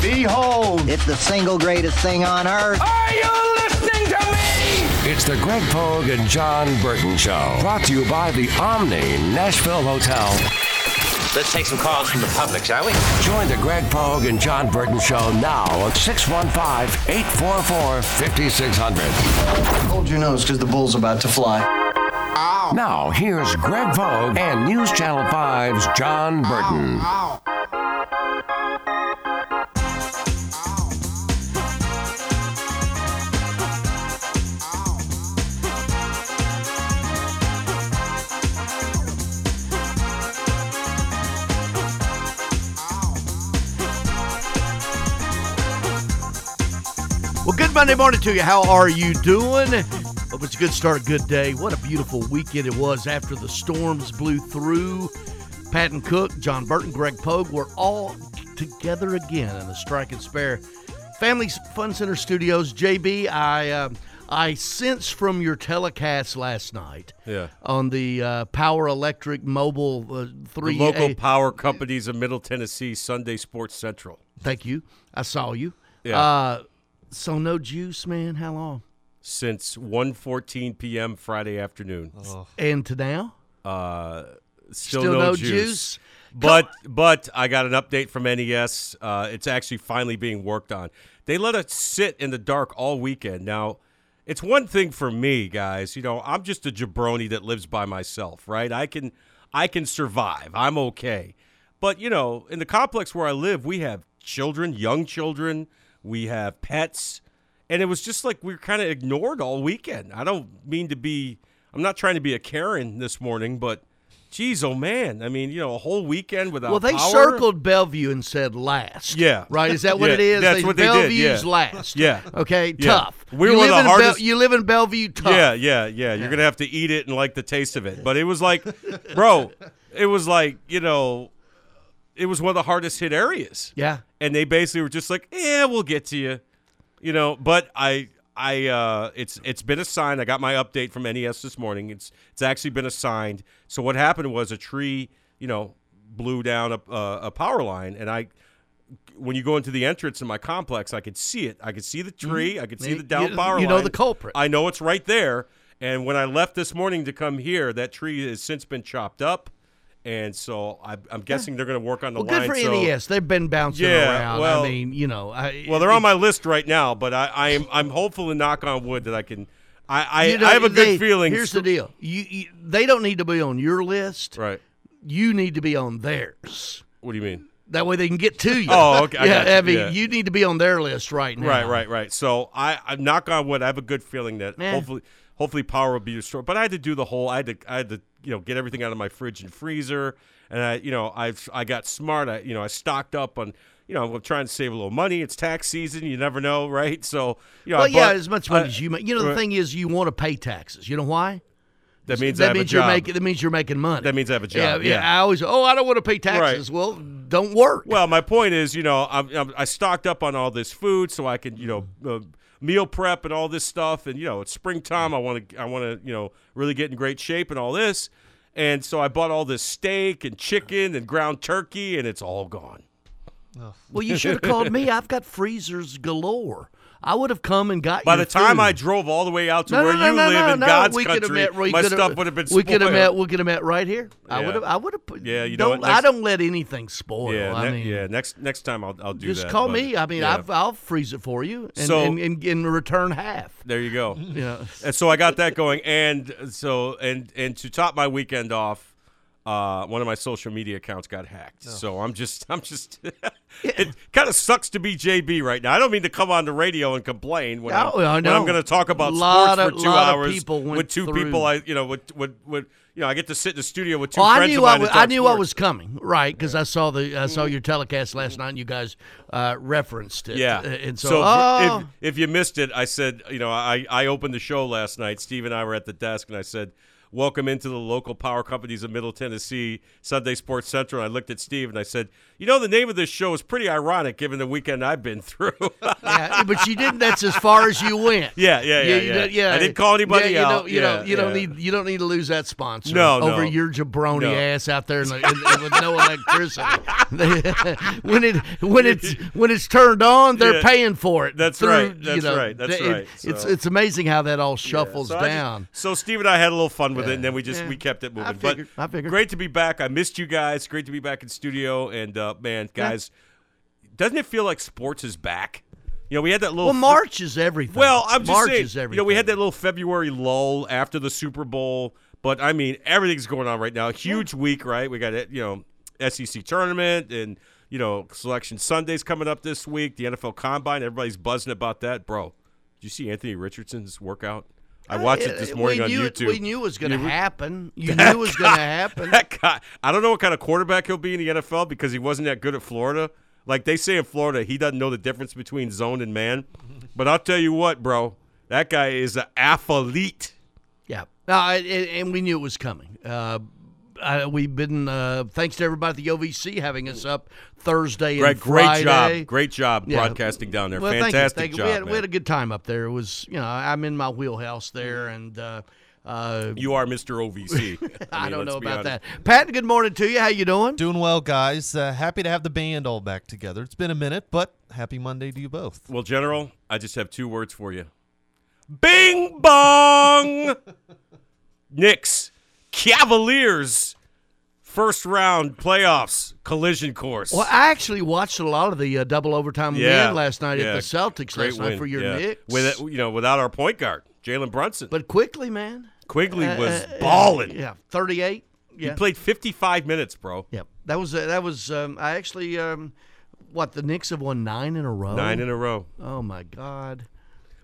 Behold, It's the single greatest thing on earth. Are you listening to me? It's the Greg Pogue and John Burton Show. Brought to you by the Omni Nashville Hotel. Let's take some calls from the public, shall we? Join the Greg Pogue and John Burton Show now at 615 844 5600. hold your nose because the bull's about to fly. Ow. Now, here's Greg Pogue and News Channel 5's John Burton. Well, good Monday morning to you. How are you doing? Hope it's a good start, a good day. What a beautiful weekend it was after the storms blew through. Patton Cook, John Burton, Greg Pogue were all together again in the Strike and Spare Family Fun Center Studios. JB, I uh, I sense from your telecast last night Yeah. on the uh, Power Electric Mobile uh, The three local A- power companies of Middle Tennessee, Sunday Sports Central. Thank you. I saw you. Yeah. Uh, so no juice, man. How long? Since 1.14 p.m. Friday afternoon. And to now? Uh, still, Still no, no juice. juice? But but I got an update from NES. Uh, it's actually finally being worked on. They let us sit in the dark all weekend. Now, it's one thing for me, guys. You know, I'm just a jabroni that lives by myself, right? I can I can survive. I'm okay. But you know, in the complex where I live, we have children, young children. We have pets, and it was just like we were kind of ignored all weekend. I don't mean to be. I'm not trying to be a Karen this morning, but. Geez, oh man! I mean, you know, a whole weekend without. Well, they power? circled Bellevue and said last. Yeah. Right? Is that what Yeah, it is? that's what they did, Bellevue's yeah. last. Yeah. Okay. Yeah. Tough. We you were live the hardest- you live in Bellevue. Tough. Yeah, yeah, yeah. You're gonna have to eat it and like the taste of it. But it was like, bro, it was like you know, it was one of the hardest hit areas. Yeah. and they basically were just like, "Yeah, we'll get to you," you know. But I, I, uh, it's it's been assigned. I got my update from NES this morning. It's it's actually been assigned. So what happened was a tree, you know, blew down a uh, a power line, and I. When you go into the entrance in my complex, I could see it. I could see the tree. I could see the down you- power line. you know line. the culprit. I know it's right there. And when I left this morning to come here, that tree has since been chopped up. And so I, I'm guessing they're going to work on the Well, line. good for so- NES. They've been bouncing Yeah, around. well- I mean, you know. I, Well, they're on my list right now, but I, I am I'm hopeful and knock on wood that I can. I I, you know, I have a good they- feeling. Here's the deal. You, you they don't need to be on your list. Right. You need to be on theirs. What do you mean? That way they can get to you. Oh, okay, yeah, you, I mean, yeah. you need to be on their list right now. Right, right, right. So I, I knock on wood. I have a good feeling that hopefully, hopefully power will be restored. But I had to do the whole. I had to, I had to, you know, get everything out of my fridge and freezer. And I, you know, I've, I got smart. I, you know, I stocked up on. You know, I'm trying to save a little money. It's tax season. You never know, right? So, you know, Well, I yeah, bought- as much money I- as you make. You know, the right. thing is, you want to pay taxes. You know why? That means I that have means a you're making. That means you're making money. That means I have a job, Yeah, yeah. I always. Oh, I don't want to pay taxes. Well, don't work. Well, my point is, you know, I'm, I'm, I stocked up on all this food so I can, you know, uh, meal prep and all this stuff. And you know, it's springtime. I want to, I want to, you know, really get in great shape and all this. And so I bought all this steak and chicken and ground turkey, and it's all gone. Well, you should have called me. I've got freezers galore. I would have come and got. You. By the time food. I drove all the way out to no, where no, you no, live in. God's we country, met, we my could have- stuff would have been Spoiled. We could have met. We could have met right here. I would have. I would have. put- Yeah, you don't, what, I don't let anything spoil. Yeah, I ne- mean, yeah. Next next time I'll I'll do just that. Just call but- me. I mean, yeah. I've, I'll freeze it for you, and, So- and, and, and return half. There you go. Yeah. And so I got that going, and so and and to top my weekend off, uh, one of my social media accounts got hacked. So I'm just I'm just it kind of sucks to be JB right now. I don't mean to come on the radio and complain when, Oh, I'm, I. I'm going to talk about sports of- for two lot of hours with two through. people. I you know with with with you know I get to sit in the studio with two Well, I knew what I knew what was coming, right? Because I saw the I saw your telecast last night, and you guys uh, referenced it. Yeah. Uh, and so, so oh, if, if you missed it, I said, you know, I, I opened the show last night. Steve and I were at the desk, and I said, welcome into the local power companies of Middle Tennessee, Sunday Sports Central. I looked at Steve and I said, "You know, the name of this show is pretty ironic given the weekend I've been through." yeah, but you didn't. That's as far as you went. Yeah, yeah, yeah, You- you yeah. I didn't call anybody yeah, you out. Don't, you Yeah, don't. You don't need. You don't need to lose that sponsor. No, over no. your jabroni No. ass out there in the, in, in- with no electricity. when it when it's when it's turned on, they're Yeah. paying for it. That's through, right, you that's know, right, that's it- right. It's So- it's amazing how that all shuffles So I just- down. so Steve and I had a little fun with it, and then we just we kept it I moving. figured, but I figured. great to be back. I missed you guys. Great to be back in studio. And uh, man, guys, doesn't it feel like sports is back? You know, we had that little Well, March is everything. Well, I'm just March saying. is You know, we had that little February lull after the Super Bowl, but I mean, everything's going on right now. Huge week, right? We got it. You know, SEC tournament and you know selection Sundays coming up this week. The NFL Combine. Everybody's buzzing about that, bro. Did you see Anthony Richardson's workout? I watched it this morning we on knew YouTube. It, we knew it was going to happen. You knew it was going to happen. that guy, I don't know what kind of quarterback he'll be in the NFL because he wasn't that good at Florida. Like they say in Florida, he doesn't know the difference between zone and man. But I'll tell you what, bro, that guy is an athlete. Yeah. No, and and we knew it was coming. Uh, I, we've been uh, thanks to everybody at the OVC having us up Thursday and Greg, great job, great job Yeah. broadcasting down there. Well, thank you, Fantastic thank you. job, We had, man. we had a good time up there. It was, you know, I'm in my wheelhouse there, and uh, uh, you are Mr. OVC. I, mean, don't know about honest. that. Pat, good morning to you. How you doing? Doing well, guys. Uh, happy to have the band all back together. It's been a minute, but happy Monday to you both. Well, General, I just have two words for you. Bing bong. Knicks, Cavaliers, first round playoffs collision course. Well, I actually watched a lot of the uh, double overtime Yeah, win last night yeah. at the Celtics Great last night win, for your yeah. Knicks. With it, you know, without our point guard, Jalen Brunson. but quickly, man. Quickley was Uh, uh, balling. Yeah, 38. Yeah. He played 55 minutes, bro. Yeah, that was uh, that was. Um, I actually, um, what the Knicks have won nine in a row. Nine in a row. Oh my God.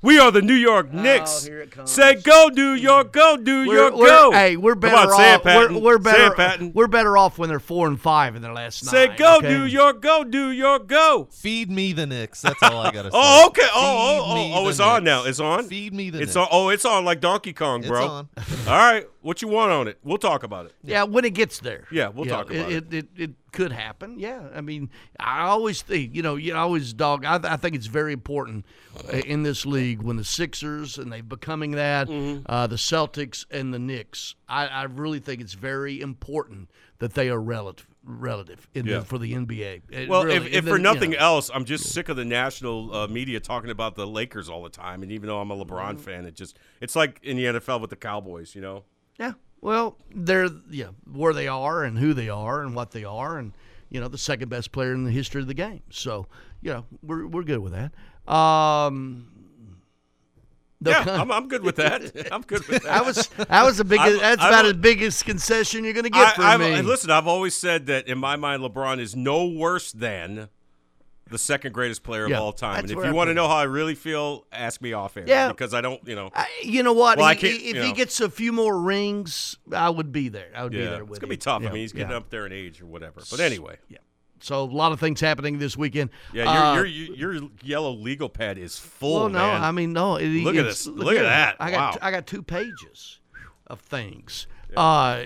We are the New York oh, Knicks. Oh, here it comes. Say go, New York, go, New We're, York, we're- go. Hey, we're better Come on, say off. it, Patton. We're, we're better. Say it, Patton. We're better off when they're four and five in their last night. Say go, okay? New York, go, New York, go. Feed me the Knicks. That's all I gotta oh, say. Oh, okay. Oh, Feed oh, me oh, oh, the it's on now. It's on. Feed me the It's Knicks. on. Oh, it's on like Donkey Kong, It's bro. on. All right. What you want on it? We'll talk about it. Yeah, when it gets there. Yeah, we'll talk about it. It, it, it could happen. Yeah, I mean, I always think, you know, you always dog. I, I think it's very important uh, in this league when the Sixers and they're becoming that, Mm-hmm. uh, the Celtics and the Knicks. I, I really think it's very important that they are relative, relative in Yeah. the, for the NBA. It Well, really- if, if then, for you know, nothing else, I'm just sick of the national uh, media talking about the Lakers all the time. And even though I'm a Mm-hmm. LeBron fan, it just it's like in the NFL with the Cowboys, you know. Yeah. Well, they're yeah where they are and who they are and what they are and you know the second best player in the history of the game. So you know we're we're good with that. Um, the Yeah, I'm, I'm good with that. I'm good with that. that was that was the biggest. That's I'm about as biggest concession you're going to get I, from me. listen, I've always said that in my mind, LeBron is no worse than the second greatest player Yeah, of all time. And if you I want to know how I really feel, ask me off air. Yeah. because I don't, you know. I, you know what? Well, He- if you he know. gets a few more rings, I would be there. I would be yeah, there it's gonna be tough. Yeah, I mean, he's getting up there in age or whatever. But anyway, Yeah. So a lot of things happening this weekend. yeah, Uh, your your your yellow legal pad is full. Well, no, man. I mean, no. It, Look at this. Look at that. I got Wow. I got two pages of things. Uh,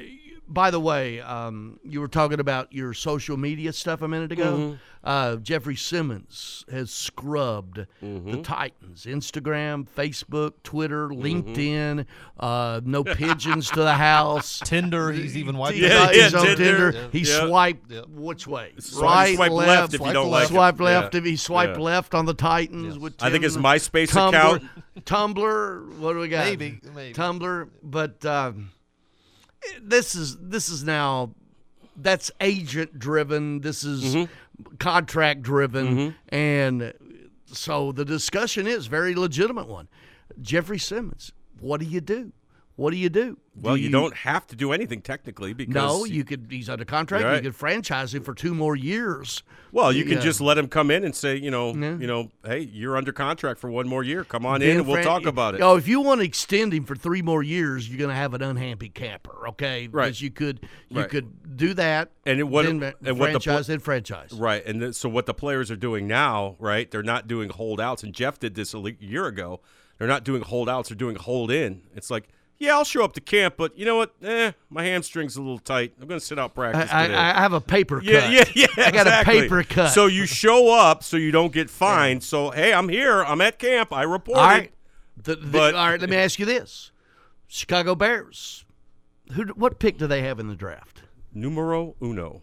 by the way, um, you were talking about your social media stuff a minute ago. Mm-hmm. Uh, Jeffrey Simmons has scrubbed Mm-hmm. the Titans: Instagram, Facebook, Twitter, Mm-hmm. LinkedIn. Uh, no pigeons to the house. Tinder. He's even wiped He's Yeah, on- yeah, he's on Tinder. Tinder. He Yeah. swiped Yep. which way? Swipe- right, swipe left if you don't like left. it. Swipe left Yeah. if he swiped Yeah. left on the Titans with I think his Tim- MySpace Tumblr, account. Tumblr. What do we got? Maybe, maybe. Tumblr. But um, this is this is now that's agent driven. This is Mm-hmm. contract driven, and so the discussion is very legitimate one. Jeffrey Simmons, what do you do? What do you do? Well, Do you don't have to do anything technically because No, you could. He's under contract. Right. You could franchise him for two more years. Well, you can just let him come in and say, you know, Yeah. you know, hey, you're under contract for one more year. Come on in and we'll talk about it. Oh, if you want to extend him for three more years, you're going to have an unhappy camper. Okay, Right. Because you could you Right. could do that And it- what- then and what the pl- franchise then franchise. Right, and th- so what the players are doing now, right? They're not doing holdouts, and Jeff did this a year ago. They're not doing holdouts; they're doing hold in. It's like yeah, I'll show up to camp, but you know what? Eh, my hamstring's a little tight. I'm going to sit out practice I, today. I, I have a paper cut. yeah, yeah. yeah. I got exactly. a paper cut. So you show up so you don't get fined. So hey, I'm here. I'm at camp. I reported. all right. The- the- But- all right. Let me ask you this: Chicago Bears. Who? What pick do they have in the draft? Numero uno.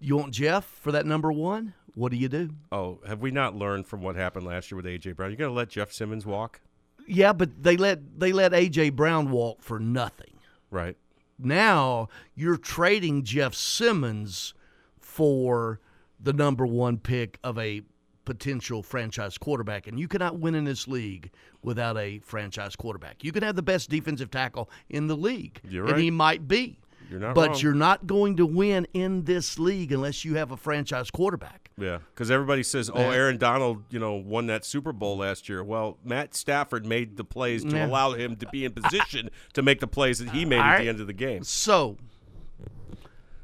You want Jeff for that number one? What do you do? Oh, have we not learned from what happened last year with AJ Brown? You're going to let Jeff Simmons walk? Yeah, but they let they let AJ Brown walk for nothing. Right. Now you're trading Jeff Simmons for the number one pick of a potential franchise quarterback, and you cannot win in this league without a franchise quarterback. You can have the best defensive tackle in the league, You're and right. he might be. You're not but wrong. you're not going to win in this league unless you have a franchise quarterback. Yeah, because everybody says, "Oh, Aaron Donald, you know, won that Super Bowl last year." Well, Matt Stafford made the plays to Yeah. allow him to be in position to make the plays that he made All at right. the end of the game. So,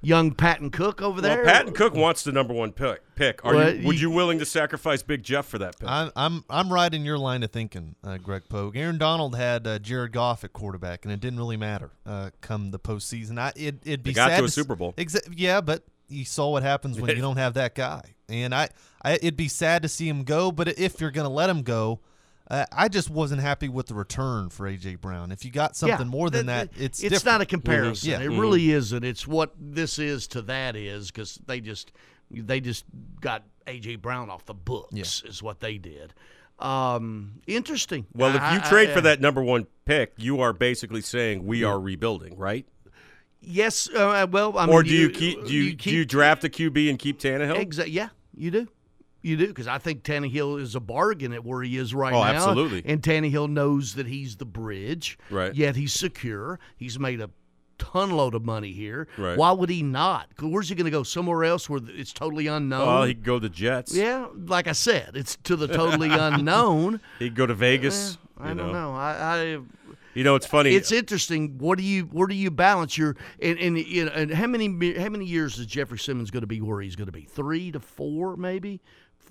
young Patton Cook over there. Well, Patton Cook wants the number one pick. Pick. Are Well, you? Would you- you willing to sacrifice Big Jeff for that pick? I'm I'm I'm right in your line of thinking, uh, Greg Pogue. Aaron Donald had uh, Jared Goff at quarterback, and it didn't really matter uh, come the postseason. I it it'd be They got sad to a s- Super Bowl. Exa- yeah, but you saw what happens when you don't have that guy, and I, I it'd be sad to see him go. But if you're gonna let him go. Uh, I just wasn't happy with the return for AJ Brown. If you got something more than th- that, it's it's different. not a comparison. Yeah. It really isn't. It's what this is to that is because they just they just got AJ Brown off the books is what they did. Um, interesting. well, if you I- trade I- for that number one pick, you are basically saying we are rebuilding, right? yes. Uh, well, I or mean, do you, keep? Do you, do you draft a QB and keep Tannehill? Exactly. Yeah, you do. You do because I think Tannehill is a bargain at where he is right Oh, now. absolutely. And Tannehill knows that he's the bridge. Right. Yet he's secure. He's made a ton load of money here. Right. Why would he not? Where's he going to go? Somewhere else where it's totally unknown. Well, he could go to the Jets. yeah, like I said, it's to the totally unknown. He could go to Vegas. I you don't know. I, I You know, it's funny. it's interesting. What do you where do you balance your and and, you know, and how many how many years is Jeffrey Simmons going to be where he's going to be? Three to four, maybe.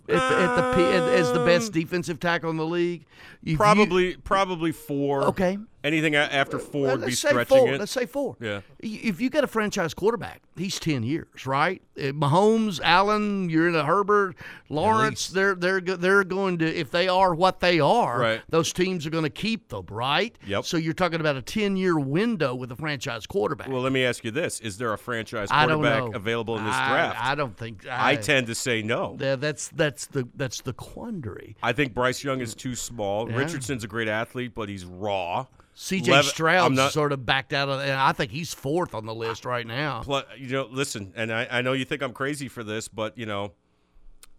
At the, at the p- as the best um, defensive tackle in the league, If you- probably probably four. Okay. Anything after four Well, would be let's say stretching four. it. Let's say four. Yeah. If you got a franchise quarterback, he's ten years, right? Uh, Mahomes, Allen, you're in a Herbert, Lawrence. They're they're they're going to if they are what they are, Right. those teams are going to keep them, right? Yep. So you're talking about a ten year window with a franchise quarterback. Well, let me ask you this: Is there a franchise quarterback available in this I- draft? I, don't think. I tend to say no. Yeah, that's that's the that's the quandary. I think Bryce Young is too small. Yeah. Richardson's a great athlete, but he's raw. C.J. Stroud not- sort of backed out of, and I think he's fourth on the list right now. Pl- you know, listen, and I, I know you think I'm crazy for this, but you know,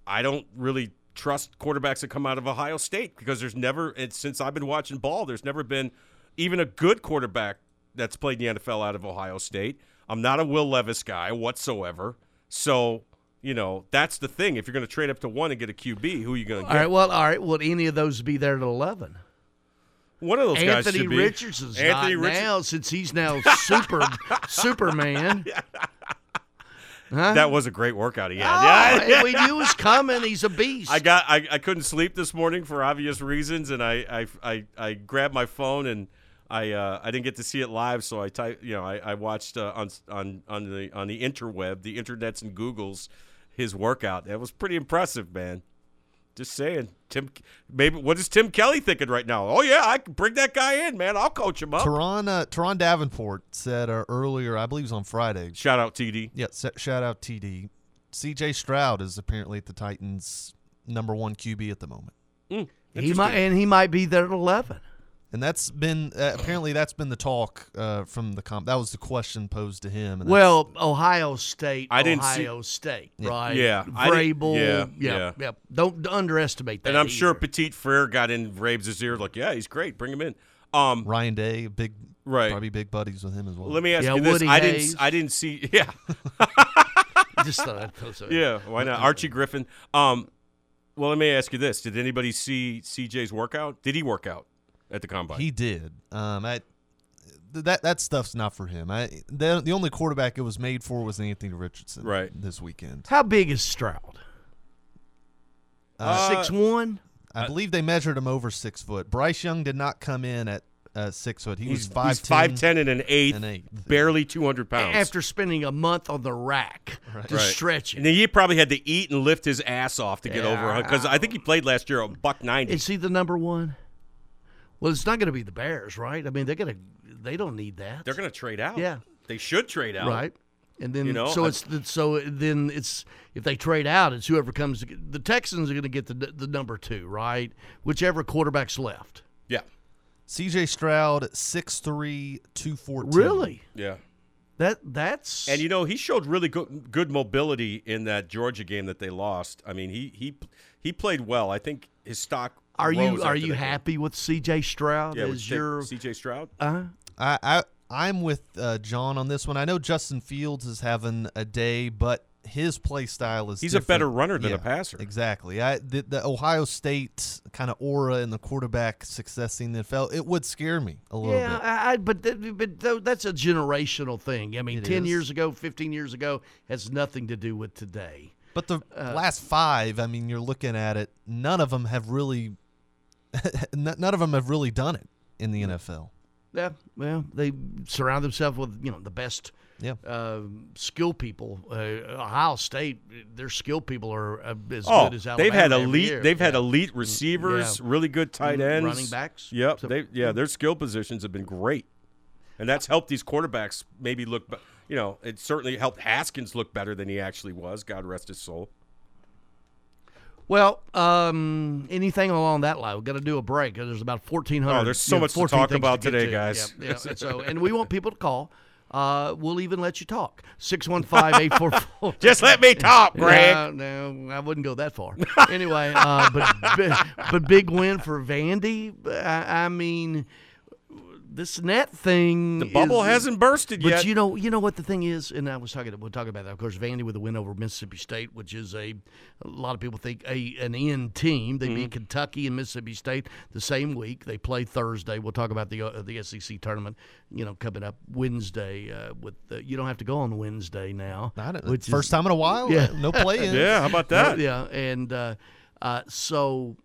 I don't really trust quarterbacks that come out of Ohio State because there's never, since I've been watching ball, there's never been even a good quarterback that's played in the NFL out of Ohio State. I'm not a Will Levis guy whatsoever, so you know that's the thing. If you're going to trade up to one and get a QB, who are you going to All get? right, well, all right. Would any of those be there at eleven? One of those guys Anthony should be. Richardson's Anthony not Richard- now since he's now super Superman. That was a great workout he had. Oh, yeah, we knew it was coming. He's a beast. I got I, I couldn't sleep this morning for obvious reasons, and I I, I, I grabbed my phone and I uh, I didn't get to see it live, so I type you know I, I watched uh, on on on the on the interweb, the internets and Googles, his workout. That was pretty impressive, man. Just saying, Tim. Maybe what is Tim Kelly thinking right now? Oh yeah, I can bring that guy in, man. I'll coach him up. Turron, uh, Turron Davenport said uh, earlier, I believe it was on Friday. Shout out TD. Yeah, shout out TD. CJ Stroud is apparently at the Titans' number one QB at the moment. he might, and he might be there at eleven. And that's been uh, apparently that's been the talk uh, from the comp. That was the question posed to him. And Well, Ohio State. I didn't see- Ohio State, right? Yeah, Vrabel. yeah, yeah, yeah. yeah. Don't underestimate that. And I'm sure. Petit Frere got in Vrabel's ear like, yeah, he's great. Bring him in. Um, Ryan Day, big, Right. probably big buddies with him as well. Let me ask Yeah, you this: Woody I didn't, I didn't see. Yeah, just thought I'd throw some- yeah. Why not? Archie Griffin. Um, well, let me ask you this: Did anybody see CJ's workout? Did he work out at the combine? He did. Um, I, that that stuff's not for him. I the the only quarterback it was made for was Anthony Richardson. Right. This weekend, How big is Stroud? Uh, Six one. I believe they measured him over six foot. Bryce Young did not come in at uh, six foot. He He's was five he's five ten and an eighth, an eighth. barely two hundred pounds. After spending a month on the rack to Right. stretch and it. then he probably had to eat and lift his ass off to get Yeah. over because I think he played last year a buck ninety. Is he the number one? Well, it's not going to be the Bears, right? I mean, they're going to. They don't need that. They're going to trade out. Yeah. they should trade out. right. And then You know, so I- it's the- so then it's if they trade out, it's whoever comes. The Texans are going to get the the number two, right? Whichever quarterback's left. Yeah, C.J. Stroud, 6'3", 214. Really? yeah. That that's And you know he showed really good good mobility in that Georgia game that they lost. I mean he he he played well. I think his stock. Are you are that you game. happy with C.J. Stroud Yeah, with as C- your? C.J. Stroud. Uh, I, I I'm with uh, John on this one. I know Justin Fields is having a day, but his play style is He's a better runner than a passer. Exactly. I the, the Ohio State kind of aura and the quarterback success in the NFL it would scare me a little yeah, bit. I, I, but th- but th- that's a generational thing. I mean, It ten is. years ago, fifteen years ago, has nothing to do with today. But the uh, last five, I mean, you're looking at it. None of them have really, n- none of them have really done it in the NFL. Yeah, well, they surround themselves with you know the best Yeah. uh, skill people. Uh, Ohio State, their skill people are uh, as Oh, good as Alabama. they've had every elite. year. They've had elite receivers, Yeah. really good tight ends, running backs. Yep. So- they yeah, their skill positions have been great, and that's helped these quarterbacks maybe look. You know, it certainly helped Haskins look better than he actually was. God rest his soul. Well, um, anything along that line, we're going to do a break. There's about fourteen hundred. Oh, there's so much to talk about today, guys. Yeah, yeah. So, and we want people to call. Uh, we'll even let you talk. 615-844. Just let me talk, Greg. No, no, I wouldn't go that far. anyway, uh, but but big win for Vandy. I, I mean, this net thing. The bubble is- hasn't bursted But yet. But you know, you know what the thing is, and I was talking. We'll talk about that. Of course, Vandy with a win over Mississippi State, which is a, a lot of people think a an in team. They Mm-hmm. beat Kentucky and Mississippi State the same week. They play Thursday. We'll talk about the uh, the SEC tournament. You know, coming up Wednesday. Uh, with the, you don't have to go on Wednesday now. I don't- which is- First time in a while. Yeah. No play in. yeah, how about that? yeah, and uh, uh, so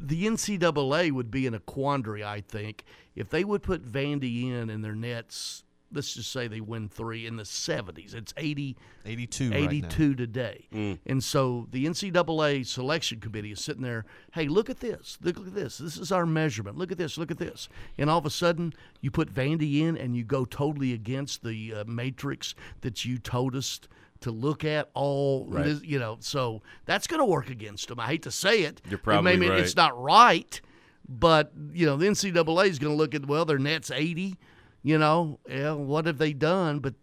the NCAA would be in a quandary, I think, if they would put Vandy in and their nets. Let's just say they win three in the 70s. It's 80, 82. right now. 82 today. And so the NCAA selection committee is sitting there, hey, look at this. Look, look at this. This is our measurement. Look at this. Look at this. And all of a sudden, you put Vandy in and you go totally against the uh, matrix that you told us to look at all you know so that's going to work against them i hate to say it You're It probably mean right. it's not right but you know the ncaa is going to look at well their net's 80 you know yeah what have they done but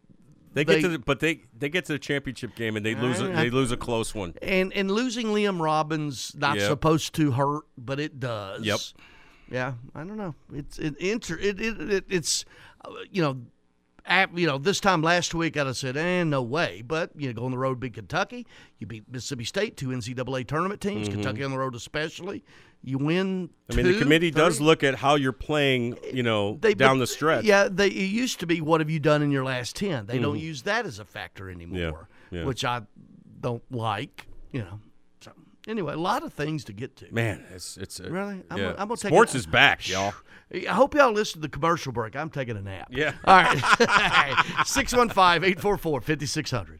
They get to, the, but they they get to the championship game and they lose. A, they lose a close one. and and losing Liam Robbins not Yep. supposed to hurt, but it does. Yep. Yeah, I don't know. It's it inter it, it, it it's uh, you know. You know, this time last week, I'd have said, "Eh, no way." But you know, go on the road, beat Kentucky. You beat Mississippi State, two NCAA tournament teams. Kentucky on the road, especially. You win. Mm-hmm. I mean, the committee does look at how you're playing. You know, They- down but- the stretch. Yeah, they it used to be what have you done in your last ten? They don't use that as a factor anymore, Mm-hmm. yeah. which I don't like. You know. Anyway, a lot of things to get to. Man, it's it's uh, Really? I'm yeah. gonna- I'm gonna take Sports a- is back, y'all. I hope y'all listen to the commercial break. I'm taking a nap. Yeah. All right. 615 844 5600.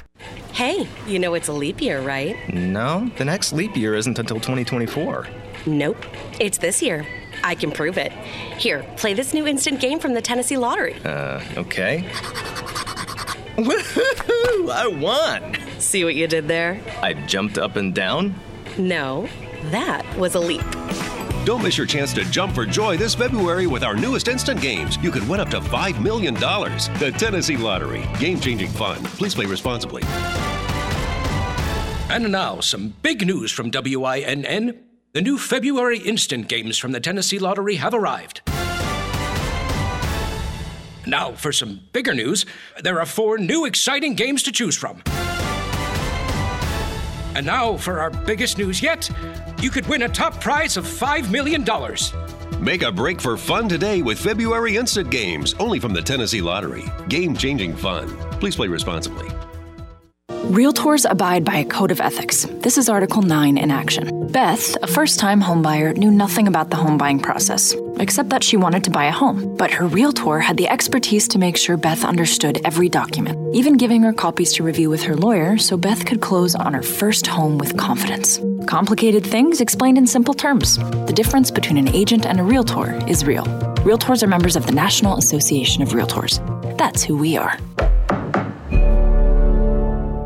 Hey, you know it's a leap year, right? No, the next leap year isn't until 2024. Nope. It's this year. I can prove it. Here, play this new instant game from the Tennessee Lottery. Uh, okay. Woohoo! I won! See what you did there? I jumped up and down. No, that was a leap. Don't miss your chance to jump for joy this February with our newest instant games. You could win up to $5 million. The Tennessee Lottery. Game changing fun. Please play responsibly. And now, some big news from WINN. The new February instant games from the Tennessee Lottery have arrived. Now, for some bigger news, there are four new exciting games to choose from. And now, for our biggest news yet, you could win a top prize of $5 million. Make a break for fun today with February Instant Games, only from the Tennessee Lottery. Game changing fun. Please play responsibly. Realtors abide by a code of ethics. This is Article 9 in action. Beth, a first time homebuyer, knew nothing about the home buying process, except that she wanted to buy a home. But her realtor had the expertise to make sure Beth understood every document, even giving her copies to review with her lawyer so Beth could close on her first home with confidence. Complicated things explained in simple terms. The difference between an agent and a realtor is real. Realtors are members of the National Association of Realtors. That's who we are.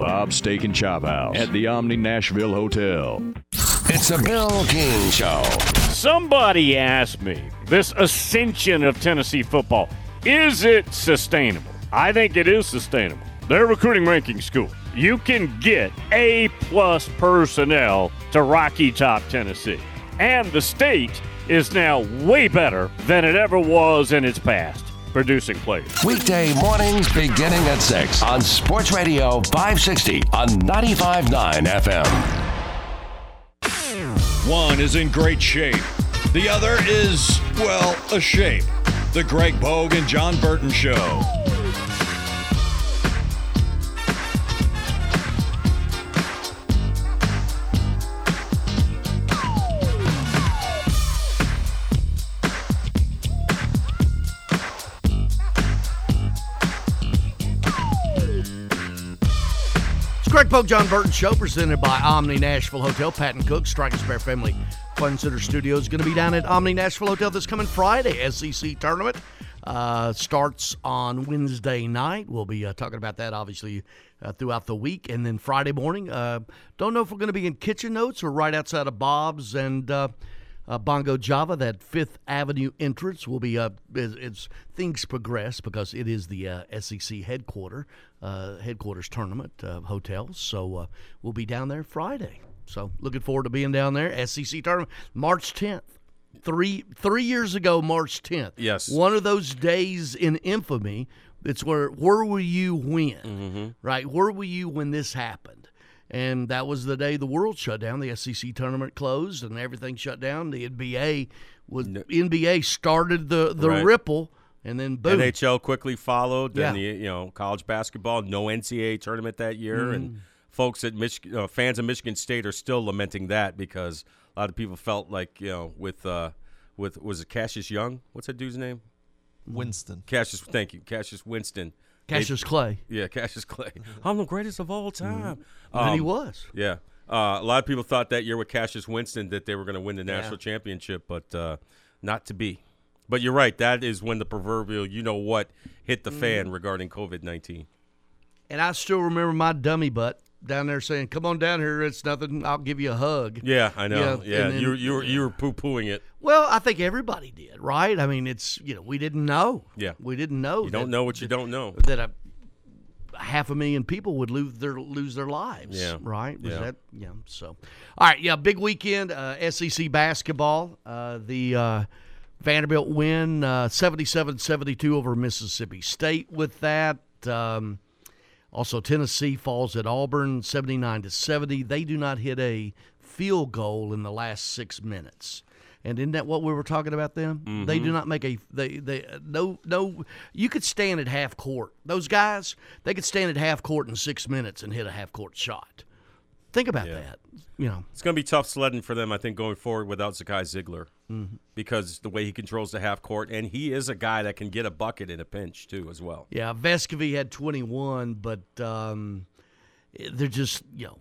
Bob's Steak and Chop House at the Omni Nashville Hotel. It's a Bill King Show. Somebody asked me this ascension of Tennessee football is it sustainable? I think it is sustainable. They're recruiting ranking school. You can get A plus personnel to Rocky Top, Tennessee. And the state is now way better than it ever was in its past producing players. Weekday mornings beginning at 6 on Sports Radio 560 on 95.9 FM. One is in great shape. The other is, well, a shape. The Greg Pogue and John Burton Show. Pogue, John Burton Show, presented by Omni Nashville Hotel. Patton Cook, Strike and Spare Family Fun Center Studio is going to be down at Omni Nashville Hotel this coming Friday. SEC tournament uh, starts on Wednesday night. We'll be uh, talking about that, obviously, uh, throughout the week. And then Friday morning, uh, don't know if we're going to be in Kitchen Notes or right outside of Bob's and uh, uh, Bongo Java. That Fifth Avenue entrance will be up as, as things progress because it is the uh, SEC headquarter uh, headquarters tournament uh, hotel. So uh, we'll be down there Friday. So looking forward to being down there. SEC tournament March 10th. Three three years ago, March 10th. Yes. One of those days in infamy. It's where where were you when? Right? Where were you when this happened? And that was the day the world shut down. The SEC tournament closed and everything shut down. The NBA was NBA started the the Right. ripple, and then boom. NHL quickly followed. Then Yeah. the you know college basketball, no NCAA tournament that year, Mm. and folks at Michigan, uh, fans of Michigan State are still lamenting that because a lot of people felt like you know with uh, with was it Cassius Young? What's that dude's name? Winston. Cassius. Thank you, Cassius Winston. Cassius They- Clay. Yeah, Cassius Clay. I'm the greatest of all time. And he was. Yeah. Uh, a lot of people thought that year with Cassius Winston that they were going to win the Yeah. national championship, but uh, not to be. But you're right. That is when the proverbial you know what hit the Mm. fan regarding COVID 19. And I still remember my dummy butt down there saying, "Come on down here. It's nothing. I'll give you a hug." Yeah, I know. Yeah, then- you you were you were poo pooing it. Well, I think everybody did, right? I mean, it's you know we didn't know. Yeah. we didn't know. You don't know what you don't know. that a half a million people would lose their lose their lives. Yeah. right. Was Yeah. that yeah? So, all right, yeah, big weekend. Uh, SEC basketball. Uh, the uh, Vanderbilt win uh, 77-72 over Mississippi State. With that. Um, also, Tennessee falls at Auburn 79 to 70. They do not hit a field goal in the last six minutes. And isn't that what we were talking about them? They Mhm. do not make a they they no no. You could stand at half court. Those guys they could stand at half court in six minutes and hit a half court shot. Think about that. You know, It's going to be tough sledding for them, I think, going forward without Zakai Zeigler Mhm. because the way he controls the half court, and he is a guy that can get a bucket in a pinch too, as well. Yeah, Vescovi had 21, but um, they're just you know,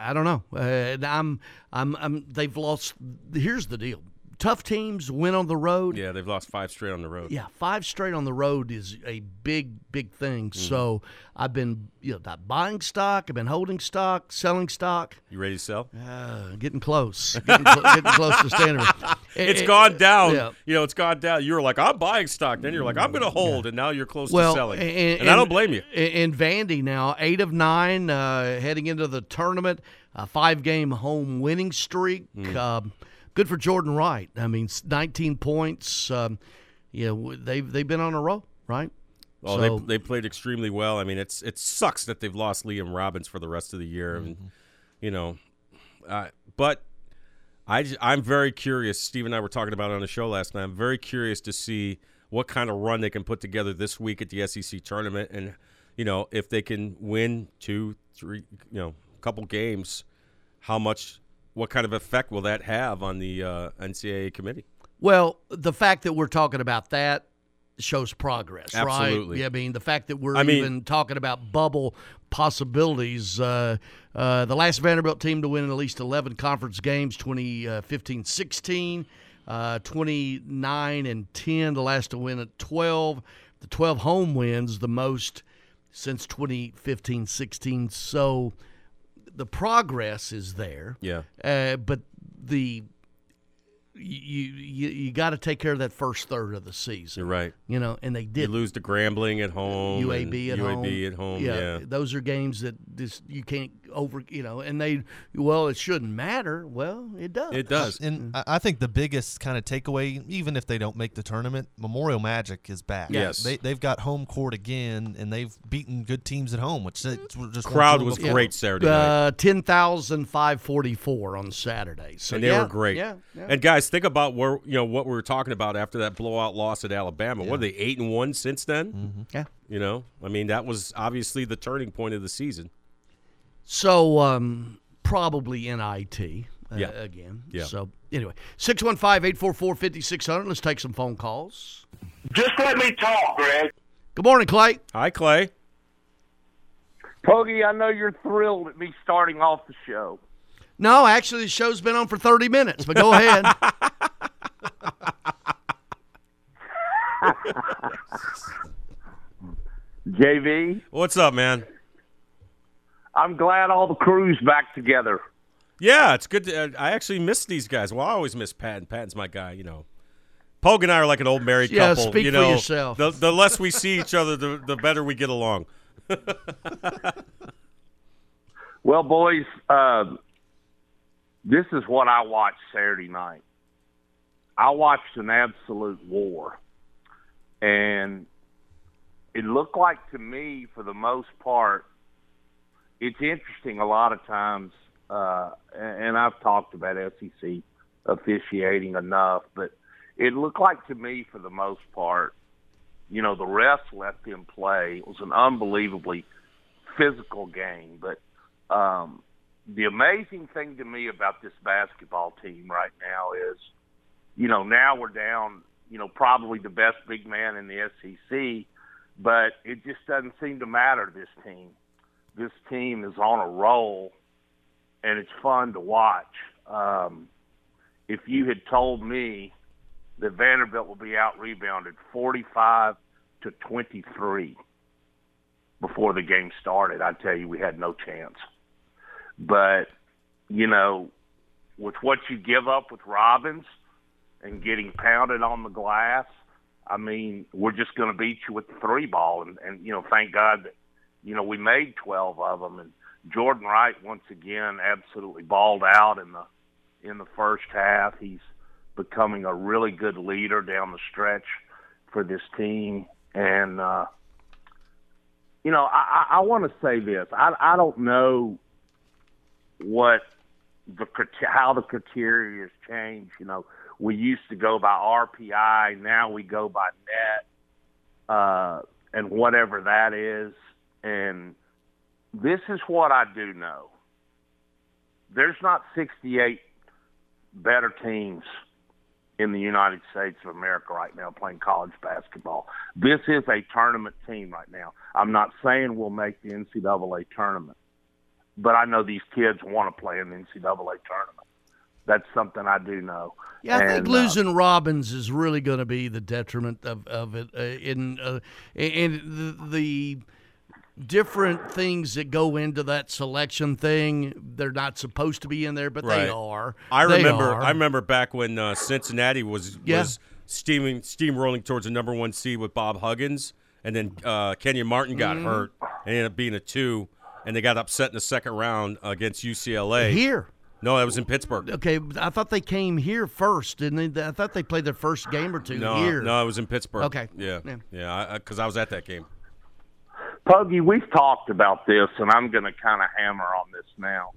I don't know. Uh, I'm I'm I'm they've lost. Here's the deal: tough teams win on the road. Yeah, they've lost five straight on the road. Yeah, five straight on the road is a big, big thing. Mm-hmm. So I've been, you know, buying stock. I've been holding stock, selling stock. You ready to sell? Uh, getting close, getting, cl- getting close to standard. It's Eh, gone down. yeah. You know, it's gone down. You were like, I'm buying stock. Then you're like, I'm going to hold, and now you're close well, to selling. And, And, I don't blame you. And Vandy now eight of nine, uh, heading into the tournament, a five-game home winning streak. Mm. Um, good for Jordan Wright. I mean, 19 points. Um, you know, they've they've been on a roll, right? Oh, So- they they played extremely well. I mean, it's it sucks that they've lost Liam Robbins for the rest of the year, and you know, uh, but I'm very curious. Steve and I were talking about it on the show last night. I'm very curious to see what kind of run they can put together this week at the SEC tournament, and you know, if they can win two, three, you know, a couple games, how much, what kind of effect will that have on the uh, NCAA committee? Well, the fact that we're talking about that shows progress, Absolutely. right? Yeah, I mean, the fact that we're I mean- even talking about bubble possibilities. Uh, uh, the last Vanderbilt team to win at least 11 conference games, 2015 16, uh, 29 and 10, the last to win at 12. The 12 home wins, the most since 2015 16. So the progress is there. Yeah. Uh, but the you you, you got to take care of that first third of the season. You're right. You know, and they You did. lose to Grambling at home, UAB at UAB home. at home. Yeah, those are games that just you can't over. You know, and they well, it shouldn't matter. Well, it does. It does. And I I think the biggest kind of takeaway, even if they don't make the tournament, Memorial Magic is back. Yes. they they've got home court again, and they've beaten good teams at home, which they just Crowd was before. great Saturday night. Uh, ten thousand five forty four on Saturday. So and they yeah, were great. Yeah, yeah. And guys, think about where you know what we were talking about after that blowout loss at Alabama. What are they eight and one since then? Mm-hmm. Yeah. You know, I mean that was obviously the turning point of the season. So um, probably NIT uh, Yeah. again. Yeah. So anyway, 615-844-5600. Let's take some phone calls. Just let me talk, Greg. Good morning, Clay. Hi, Clay. Pogie, I know you're thrilled at me starting off the show. No, actually, the show's been on for 30 minutes, but go ahead. JB, What's up, man? I'm glad all the crew's back together. Yeah, it's good. To, uh, I actually miss these guys. Well, I always miss Patton. Patton's my guy. You know, Pogue and I are like an old married Yeah, couple. speak you for know, yourself. The, the less we see each other, the, the better we get along. Well, boys, uh, this is what I watched Saturday night. I watched an absolute war, and it looked like to me, for the most part, it's interesting. A lot of times, uh, and I've talked about SEC officiating enough, but it looked like to me, for the most part, you know, the refs let them play. It was an unbelievably physical game, but um, the amazing thing to me about this basketball team right now is, you know, now we're down, you know, probably the best big man in the SEC, but it just doesn't seem to matter to this team. This team is on a roll, and it's fun to watch. Um, if you had told me that Vanderbilt would be out rebounded 45 to 23 before the game started, I'd tell you we had no chance. But, you know, with what you give up with Robbins and getting pounded on the glass, I mean, we're just going to beat you with the three ball. And, and, you know, thank God that, you know, we made 12 of them. And Jordan Wright, once again, absolutely balled out in the in the first half. He's becoming a really good leader down the stretch for this team. And, uh, you know, I, I, I want to say this. I, I don't know what the how the criteria has changed. You know, we used to go by RPI, now we go by net, uh, and whatever that is. And this is what I do know: there's not 68 better teams in the United States of America right now playing college basketball. This is a tournament team right now. I'm not saying we'll make the NCAA tournament, but I know these kids want to play in the NCAA tournament. That's something I do know. Yeah, I think And, uh, losing Robbins is really going to be the detriment of, of it. Uh, in uh, and the, the different things that go into that selection thing, they're not supposed to be in there, but they are. I They remember. are. I remember back when uh, Cincinnati was Yeah. was steaming steamrolling towards the number one seed with Bob Huggins, and then uh, Kenyon Martin got Mhm. hurt and ended up being a two, and they got upset in the second round against UCLA. Here. No, that was in Pittsburgh. Okay, I thought they came here first, didn't they? I thought they played their first game or two No, here. no, it was in Pittsburgh. Okay. Yeah, Yeah. yeah, because I, was at that game. Puggy, we've talked about this, and I'm going to kind of hammer on this now.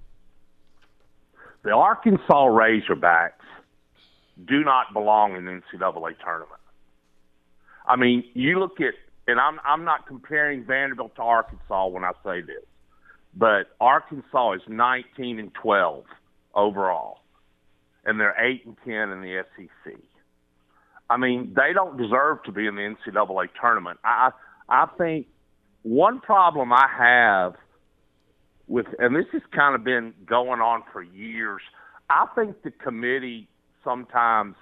The Arkansas Razorbacks do not belong in the NCAA tournament. I mean, you look at, and I'm I'm not comparing Vanderbilt to Arkansas when I say this, but Arkansas is 19 and 12 overall, and they're eight and 10 in the SEC. I mean, they don't deserve to be in the NCAA tournament. I I think one problem I have with, and this has kind of been going on for years. I think the committee sometimes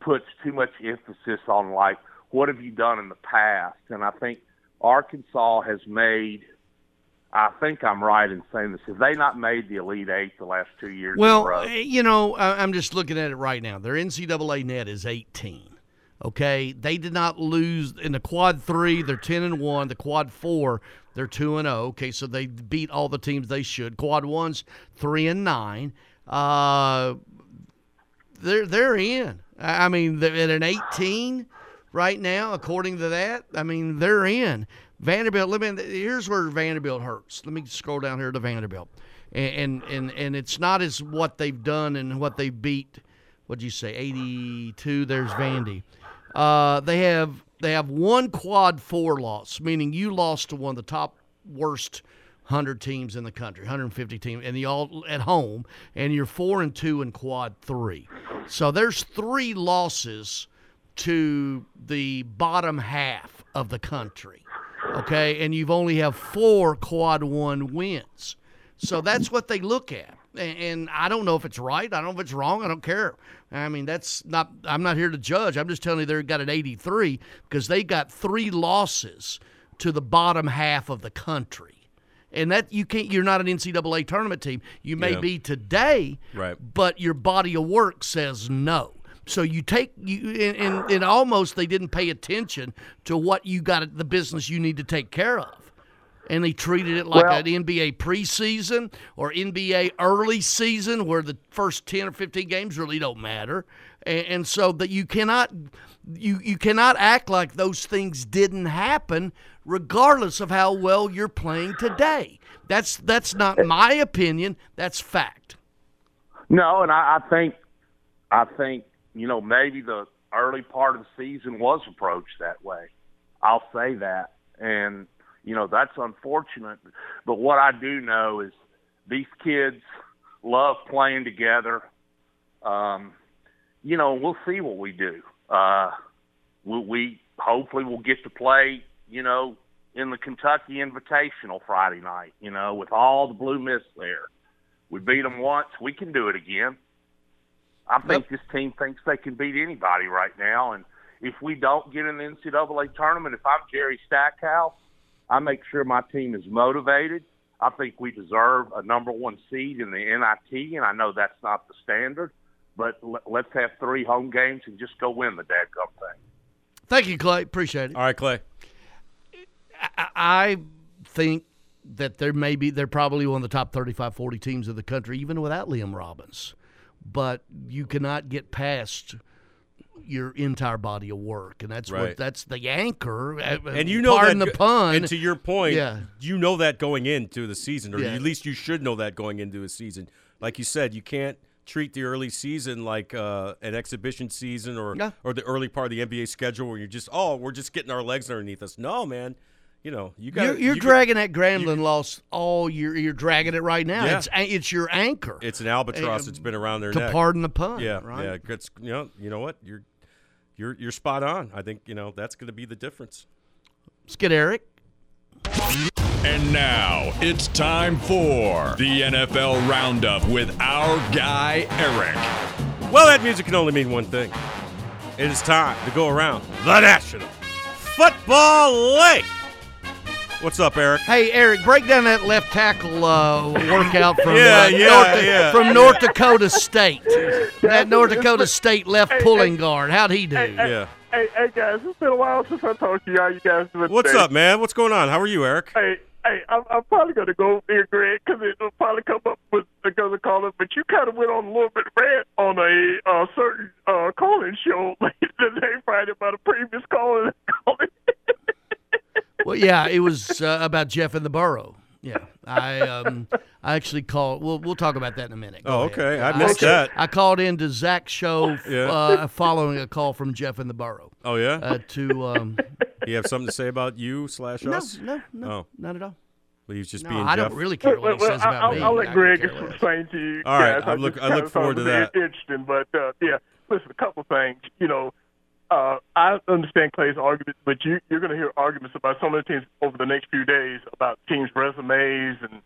puts too much emphasis on like what have you done in the past, and I think Arkansas has made. I think I'm right in saying this. Have they not made the Elite Eight the last two years? Well, eh, you know, I'm just looking at it right now. Their NCAA net is 18. Okay, they did not lose in the quad three. They're 10 and one. The quad four, they're two and 0. Okay, so they beat all the teams they should. Quad one's three and nine. Uh, they're they're in. I mean, they're at an 18 right now, according to that. I mean, they're in. Vanderbilt. Let me. Here's where Vanderbilt hurts. Let me scroll down here to Vanderbilt, and and and, and it's not as what they've done and what they beat. What'd you say? 82. There's Vandy. Uh, they have they have one quad four loss, meaning you lost to one of the top worst 100 teams in the country, 150 teams, and you all at home, and you're four and two in quad three. So there's three losses to the bottom half of the country. Okay, and you've only have four quad one wins. So that's what they look at. And I don't know if it's right. I don't know if it's wrong. I don't care. I mean, that's not, I'm not here to judge. I'm just telling you they've got an 83 because they got three losses to the bottom half of the country. And that you can't, you're not an NCAA tournament team. You may Yeah. be today, Right. but your body of work says no. So you take you and, and, and almost they didn't pay attention to what you got the business you need to take care of, and they treated it like Well- an NBA preseason or NBA early season where the first ten or fifteen games really don't matter, and, and so that you cannot you you cannot act like those things didn't happen regardless of how well you're playing today. That's that's not eh. my opinion. That's fact. No, and I, I think, I think you know maybe the early part of the season was approached that way. I'll say that, and you know that's unfortunate. But what I do know is these kids love playing together. Um, you know, we'll see what we do. Uh, we, we hopefully will get to play. You know, in the Kentucky Invitational Friday night. You know, with all the blue mist there. We beat them once. We can do it again. I think this team thinks they can beat anybody right now. And if we don't get in the NCAA tournament, if I'm Jerry Stackhouse, I make sure my team is motivated. I think we deserve a number one seed in the NIT, and I know that's not the standard. But l- let's have three home games and just go win the dadgum thing. Thank you, Clay. Appreciate it. All right, Clay. I, I think that there may be they're probably one of the top 35 40 teams of the country even without Liam Robbins but you cannot get past your entire body of work and that's Right. what that's the anchor uh, And you know pardon that, the pun And to your point, yeah you know that going into the season, or Yeah. at least you should know that going into a season. like you said, you can't treat the early season like uh, an exhibition season or No. or the early part of the NBA schedule where you're just oh we're just getting our legs underneath us. No, man. You know you got You're, you're dragging that Grambling loss all year. You're dragging it right now. Yeah. It's it's your anchor. It's an albatross that's been around there. to neck. pardon the pun, Yeah, right? yeah. It's, you know, you know what? You're you're you're spot on. I think you know that's going to be the difference. Let's get Eric. And now it's time for the NFL Roundup with our guy, Eric. Well, that music can only mean one thing. It is time to go around the National Football League. What's up, Eric? Hey, Eric, break down that left tackle uh, workout from Yeah, uh, yeah, North, yeah. from North Dakota State. that North Dakota State left pulling guard. How'd he do? Yeah. Hey, hey guys, it's been a while since I talked to you. How you guys doing? What's today? up, man? What's going on? How are you, Eric? Hey, hey, I'm, I'm probably gonna go over there, Greg, because it'll probably come up with another caller. But you kind of went on a little bit of rant on a uh, certain uh, calling show today, Friday, about a previous caller. Well, yeah, it was uh, about Jeff and the Burrow. Yeah, I um, I actually called. We'll we'll talk about that in a minute. Go Oh, ahead. okay. I missed actually- that. I called into Zach's show Yeah. uh, following a call from Jeff and the Burrow. Oh yeah. Uh, to um, you have something to say about you slash us? no, no, Oh. not at all. Well, he's just No, being I don't really care what he well, says about I'll, me. I'll let Greg could care less. explain to you. All right, guys. I I look- I look forward to that. Interesting, but uh, yeah, listen, a couple things. You know, uh, I understand Clay's argument, but you, you're going to hear arguments about some of the teams over the next few days about teams' resumes and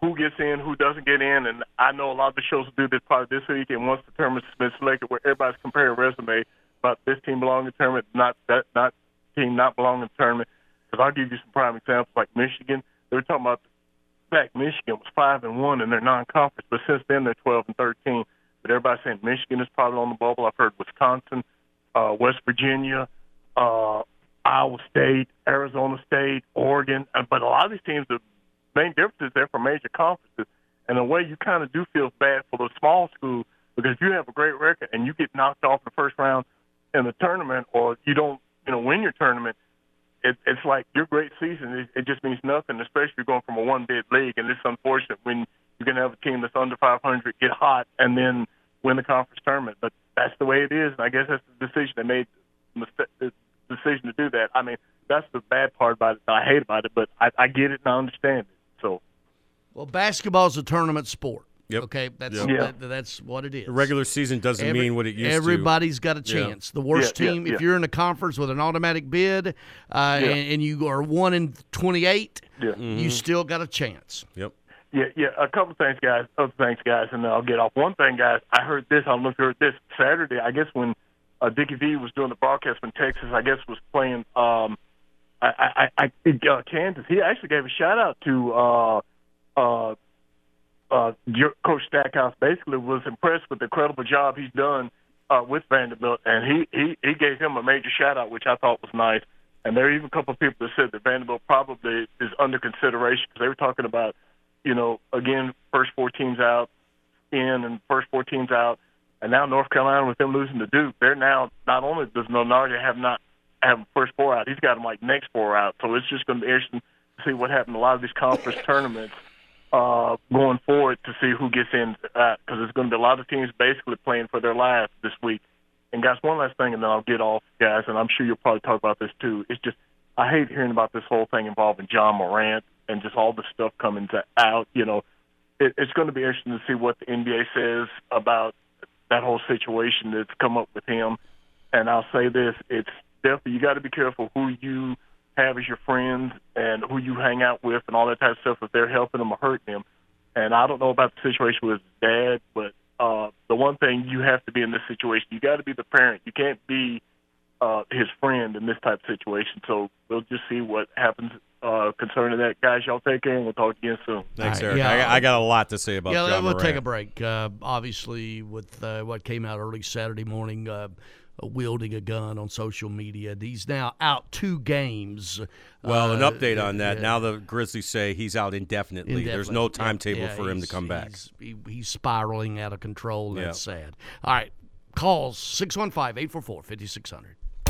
who gets in, who doesn't get in. And I know a lot of the shows will do this probably this week, and once the tournament's been selected, where everybody's comparing resume about this team belonging in the tournament, not that not team not belonging in the tournament. Because I'll give you some prime examples like Michigan. They were talking about back Michigan was five and one in their non-conference, but since then they're twelve and thirteen. But everybody's saying Michigan is probably on the bubble. I've heard Wisconsin, uh, West Virginia, uh, Iowa State, Arizona State, Oregon. But a lot of these teams, the main difference is they're from major conferences. And a way, you kind of do feel bad for the small school because you have a great record and you get knocked off the first round in the tournament, or you don't, you know, win your tournament, it, it's like your great season. It, it just means nothing, especially if you're going from a one bid league. And it's unfortunate when you're going to have a team that's under 500 get hot and then win the conference tournament. But that's the way it is, and I guess that's the decision they made. The decision to do that. I mean, that's the bad part about it. I hate about it, but I, I get it and I understand it. So Well, basketball's a tournament sport. Yep. Okay, that's Yep. Yeah. that- that's what it is. The regular season doesn't Every- mean what it used to. Everybody's got a Yeah. chance. The worst Yeah, yeah, team, yeah. if you're in a conference with an automatic bid, uh, and, and you are one in twenty-eight, Yeah. you still got a chance. Yep. Yeah, yeah. A couple things, guys. Other things, guys, and then I'll get off. One thing, guys. I heard this. I don't know if you heard this Saturday. I guess when uh, Dickie V was doing the broadcast when Texas, I guess was playing. Um, I, I, I uh, Kansas. He actually gave a shout out to uh, uh, uh, Coach Stackhouse. Basically, was impressed with the incredible job he's done uh, with Vanderbilt, and he, he he gave him a major shout out, which I thought was nice. And there are even a couple of people that said that Vanderbilt probably is under consideration because they were talking about, you know, again, first four teams out in and first four teams out, and now North Carolina with them losing to Duke, they're now not only does Lunardi have not have first four out, he's got them like next four out. So it's just going to be interesting to see what happens a lot of these conference tournaments uh, going forward to see who gets in because there's going to be a lot of teams basically playing for their lives this week. And guys, one last thing, and then I'll get off, guys. And I'm sure you'll probably talk about this too. It's just I hate hearing about this whole thing involving Ja Morant and just all the stuff coming to, out. You know, it, it's going to be interesting to see what the NBA says about that whole situation that's come up with him. And I'll say this: it's definitely you got to be careful who you have as your friends and who you hang out with and all that type of stuff. If they're helping him or hurting him. And I don't know about the situation with his dad, but uh, the one thing you have to be in this situation, you got to be the parent. You can't be uh, his friend in this type of situation. So we'll just see what happens uh, concerning that. Guys, y'all take care, and we'll talk again soon. Thanks, All right, Eric. yeah. I, I got a lot to say about yeah, Ja we'll Morant. take a break. Uh, obviously, with uh, what came out early Saturday morning, uh, wielding a gun on social media, he's now out two games. Well, an Uh, update on that. yeah. Now the Grizzlies say he's out indefinitely. There's no timetable yeah, for him to he's- come back. He's, he, he's spiraling out of control. and Yeah. That's sad. All right. Calls 615 844 5600.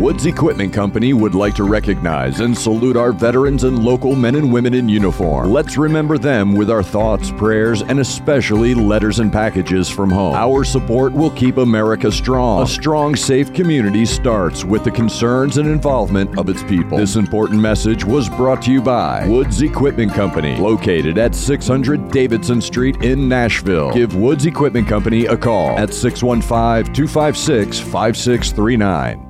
Woods Equipment Company would like to recognize and salute our veterans and local men and women in uniform. Let's remember them with our thoughts, prayers, and especially letters and packages from home. Our support will keep America strong. A strong, safe community starts with the concerns and involvement of its people. This important message was brought to you by Woods Equipment Company, located at 600 Davidson Street in Nashville. Give Woods Equipment Company a call at 615 256 5639.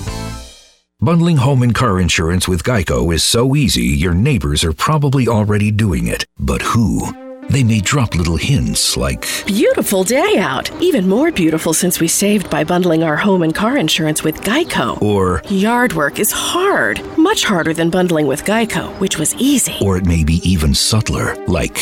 Bundling home and car insurance with Geico is so easy, your neighbors are probably already doing it. But who? They may drop little hints like, Beautiful day out. Even more beautiful since we saved by bundling our home and car insurance with Geico. or, Yard work is hard, much harder than bundling with Geico, which was easy. or it may be even subtler, like,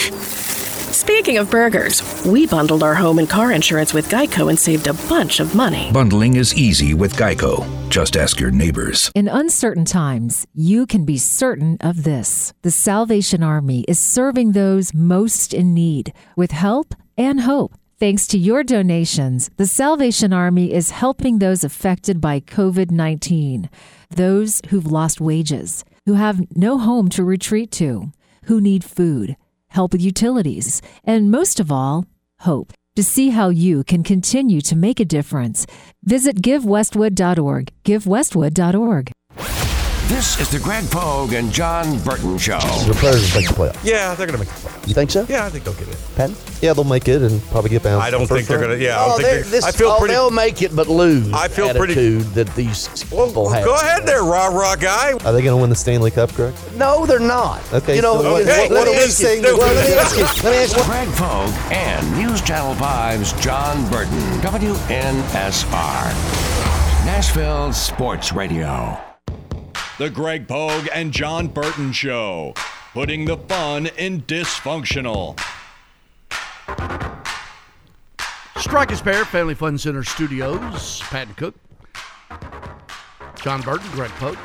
Speaking of burgers, we bundled our home and car insurance with Geico and saved a bunch of money. bundling is easy with Geico. Just ask your neighbors. In uncertain times, you can be certain of this. The Salvation Army is serving those most in need with help and hope. Thanks to your donations, the Salvation Army is helping those affected by COVID 19, those who've lost wages, who have no home to retreat to, who need food, help with utilities, and most of all, hope. To see how you can continue to make a difference, visit givewestwood.org. Givewestwood.org. This is the Greg Pogue and John Burton Show. The Predators make the playoffs. Yeah, they're going to make the playoffs. You think so? Yeah, I think they'll get in. Penn? Yeah, they'll make it and probably get bounced. I don't think they're gonna- yeah, I don't think they're- they're- this, I feel oh, pretty- They'll make it, but lose. I feel pretty- attitude that these people have. Go ahead there, rah rah guy. Are they going to win the Stanley Cup, Greg? No, they're not. Okay. You know, so okay, what, what let, are me we ask you, saying? well, let me ask you. Let me ask you. Greg Pogue and News Channel 5's John Burton, WNSR. Nashville Sports Radio. The Greg Pogue and John Burton Show, putting the fun in dysfunctional. Strike and Spare, Family Fun Center Studios, Patton Cook, John Burton, Greg Pogue.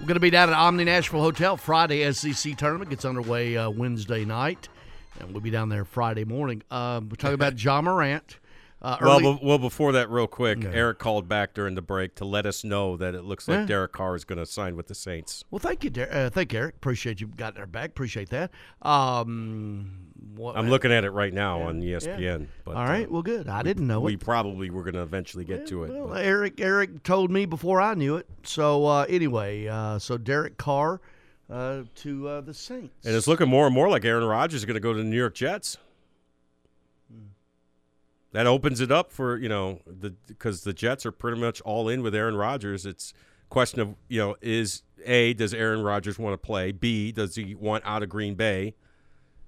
We're going to be down at Omni Nashville Hotel Friday. SEC tournament gets underway uh, Wednesday night, and we'll be down there Friday morning. Um, we're talking about Ja Morant. Uh, well, be- well, before that, real quick, Okay. Eric called back during the break to let us know that it looks like Yeah. Derek Carr is going to sign with the Saints. Well, thank you, Der- uh, thank you, Eric. Appreciate you got our back. Appreciate that. Um, what, I'm looking at it right now on E ESPN. yeah. But, All right, uh, well, good. I we- didn't know it. We it. probably were going to eventually get to it. Well, but- Eric Eric told me before I knew it. So uh, anyway, uh, so Derek Carr uh, to uh, the Saints. And it's looking more and more like Aaron Rodgers is going to go to the New York Jets. That opens it up for you know the because the Jets are pretty much all in with Aaron Rodgers. It's question of you know is a does Aaron Rodgers want to play? B does he want out of Green Bay?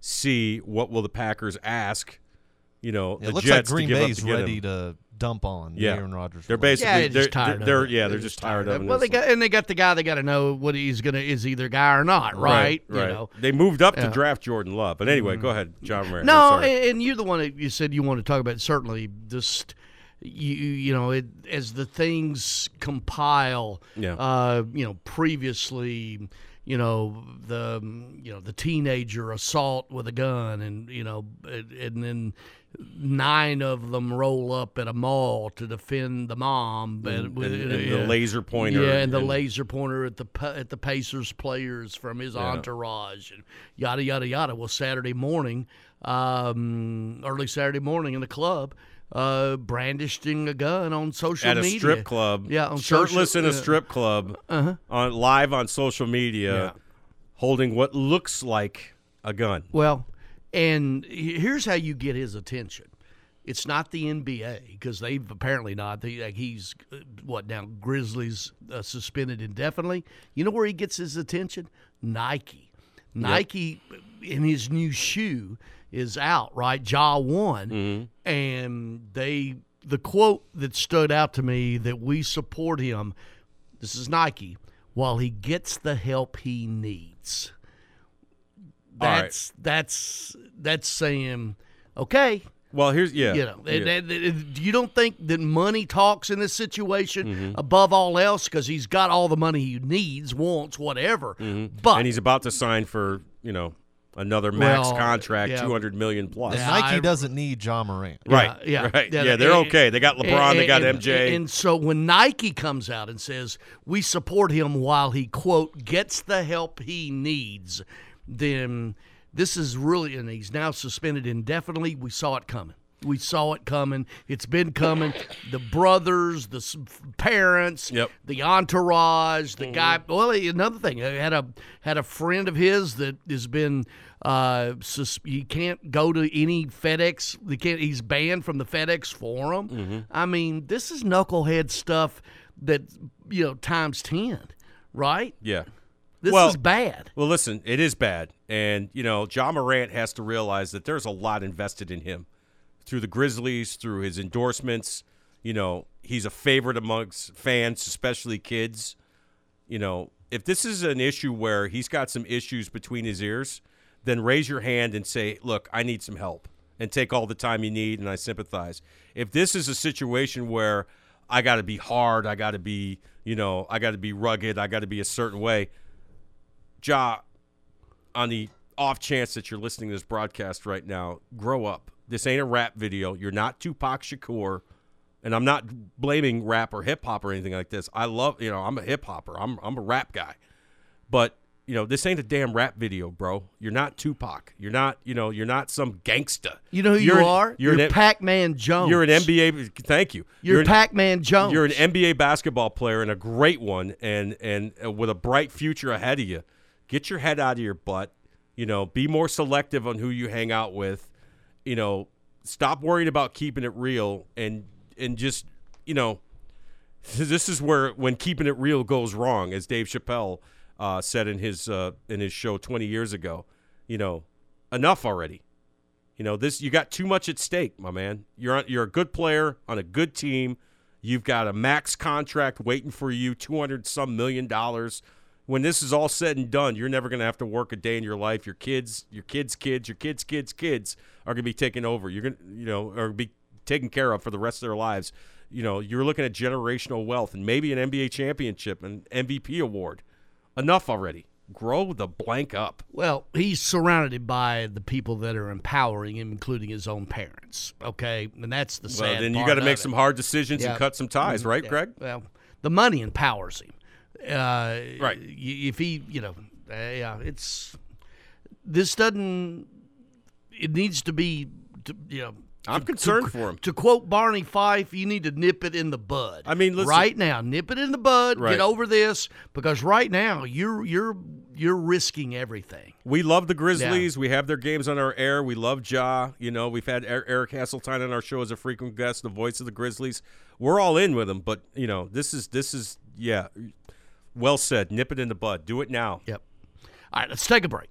C what will the Packers ask? You know It the looks Jets like Green to give up Bay's ready him. to dump on the Yeah. Aaron Rodgers. They're relationship. basically yeah, they're just tired. they're, of it. yeah they're just tired of it. Well, they got and they got the guy. They got to know what he's gonna is either guy or not, right? Right. You know. They moved up Yeah. to draft Jordan Love. But anyway, Mhm. go ahead, Ja Morant. No, and and you're the one that you said you want to talk about. Certainly, just you you know it as the things compile. Yeah. Uh, you know, previously, you know the you know the teenager assault with a gun, and you know, and, and then nine of them roll up at a mall to defend the mom, but And- with and- and the laser pointer yeah, and the laser pointer at the at the Pacers players from his Yeah. entourage, and yada yada yada. Well, Saturday morning, um, early Saturday morning in the club, uh, brandishing a gun on social at a media strip club. Yeah, on shirtless social, in a uh, strip club. Uh-huh. On live on social media, Yeah. holding what looks like a gun. Well, and here's how you get his attention. It's not the NBA because they've apparently not. They, like he's uh, what now? Grizzlies uh, suspended indefinitely. You know where he gets his attention? Nike. Nike in his new shoe is out, right? Ja one, and they the quote that stood out to me that we support him. This is Nike. While he gets the help he needs. All right. That's that's that's saying okay. Well, here's yeah. You know, yeah. you don't think that money talks in this situation Mm-hmm. above all else because he's got all the money he needs, wants, whatever. But Mm-hmm. and he's about to sign for you know another max Well, contract, yeah. two hundred million plus. Yeah, Nike I- doesn't need Ja Morant. Right, yeah, right. yeah, Yeah, they're and- okay. They got LeBron, they got and- MJ. And so when Nike comes out and says we support him while he quote gets the help he needs, then this is really and he's now suspended indefinitely. We saw it coming. We saw it coming. It's been coming. The brothers, the parents, Yep. the entourage, the guy. Mm-hmm. Well, another thing, I had a had a friend of his that has been. Uh, sus- he can't go to any FedEx. He can't. He's banned from the FedEx Forum. Mm-hmm. I mean, this is knucklehead stuff that you know times ten, right? yeah. This well, is bad. Well, listen, it is bad, and you know, Ja Morant has to realize that there's a lot invested in him through the Grizzlies, through his endorsements. You know, he's a favorite amongst fans, especially kids. You know, if this is an issue where he's got some issues between his ears, then raise your hand and say, "Look, I need some help," and take all the time you need, and I sympathize. If this is a situation where I got to be hard, I got to be, you know, I got to be rugged, I got to be a certain way. Ja, on the off chance that you're listening to this broadcast right now, grow up. This ain't a rap video. You're not Tupac Shakur. And I'm not blaming rap or hip hop or anything like this. I love, you know, I'm a hip hopper. I'm I'm a rap guy. But, you know, this ain't a damn rap video, bro. You're not Tupac. You're not, you know, you're not some gangsta. You know who You're you an- are? You're, You're Pac-Man Jones. You're an NBA. Thank you. You're an- Pac-Man Jones. You're an NBA basketball player and a great one, and and uh, with a bright future ahead of you. Get your head out of your butt. You know, be more selective on who you hang out with. You know, stop worrying about keeping it real, and and just you know, this is where when keeping it real goes wrong, as Dave Chappelle uh, said in his uh, in his show 20 years ago. You know, enough already. You know, this you got too much at stake, my man. You're on, you're a good player on a good team. You've got a max contract waiting for you, 200 some million dollars. When this is all said and done, you're never going to have to work a day in your life. Your kids, your kids' kids, your kids' kids' kids are going to be taken over. You're going to, you know, are be taken care of for the rest of their lives. You know, you're looking at generational wealth and maybe an NBA championship and MVP award. Enough already. Grow the blank up. Well, he's surrounded by the people that are empowering him, including his own parents. Okay, and that's the sad. Well, then you got to make some hard decisions Yeah. and cut some ties, Mhm. right, Yeah. Greg? Well, the money empowers him. Uh, Right. If he, you know, uh, yeah, it's this doesn't. It needs to be, to, you know. I'm to- concerned to, for him. To quote Barney Fife, you need to nip it in the bud. I mean, listen- right now, nip it in the bud. Right. Get over this because right now you're you're you're risking everything. We love the Grizzlies. We have their games on our air. We love Ja. You know, we've had Er- Eric Hasseltine on our show as a frequent guest, the voice of the Grizzlies. We're all in with him, but you know, this is this is yeah, well said. Nip it in the bud. Do it now. Yep. All right, let's take a break.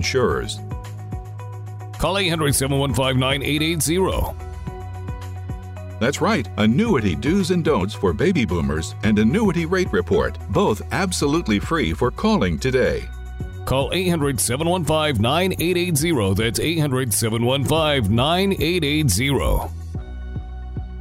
insurers. Call 800 715 9880. That's right, annuity do's and don'ts for baby boomers and annuity rate report, both absolutely free for calling today. Call 800 715 9880. That's 800 715 9880.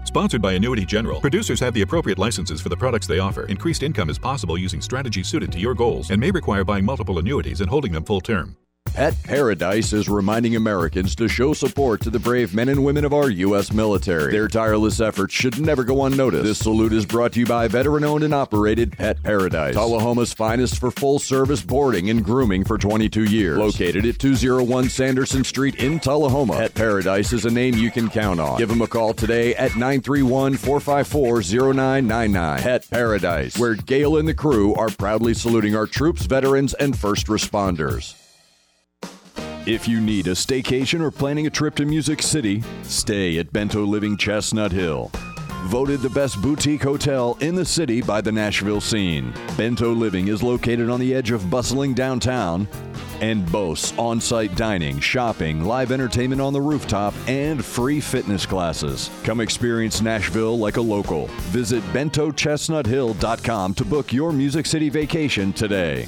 Sponsored by Annuity General. Producers have the appropriate licenses for the products they offer. Increased income is possible using strategies suited to your goals and may require buying multiple annuities and holding them full term. Pet Paradise is reminding Americans to show support to the brave men and women of our U.S. military. Their tireless efforts should never go unnoticed. This salute is brought to you by veteran owned and operated Pet Paradise, Tullahoma's finest for full service boarding and grooming for 22 years. Located at 201 Sanderson Street in Tullahoma, Pet Paradise is a name you can count on. Give them a call today at 931 454 0999. Pet Paradise, where Gail and the crew are proudly saluting our troops, veterans, and first responders. If you need a staycation or planning a trip to Music City, stay at Bento Living Chestnut Hill. Voted the best boutique hotel in the city by the Nashville scene. Bento Living is located on the edge of bustling downtown and boasts on site dining, shopping, live entertainment on the rooftop, and free fitness classes. Come experience Nashville like a local. Visit bentochestnuthill.com to book your Music City vacation today.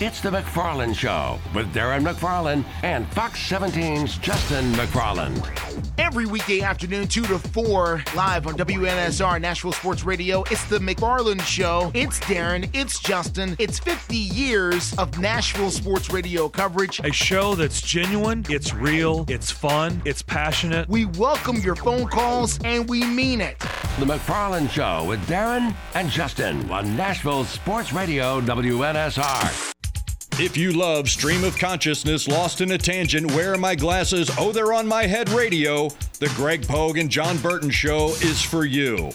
It's the McFarland Show with Darren McFarland and Fox 17's Justin McFarland. Every weekday afternoon, 2 to 4, live on WNSR Nashville Sports Radio. It's the McFarland Show. It's Darren. It's Justin. It's 50 years of Nashville Sports Radio coverage. A show that's genuine, it's real, it's fun, it's passionate. We welcome your phone calls, and we mean it. The McFarland Show with Darren and Justin on Nashville Sports Radio WNSR. If you love Stream of Consciousness, Lost in a Tangent, Where Are My Glasses? Oh, They're on My Head radio, the Greg Pogue and John Burton Show is for you.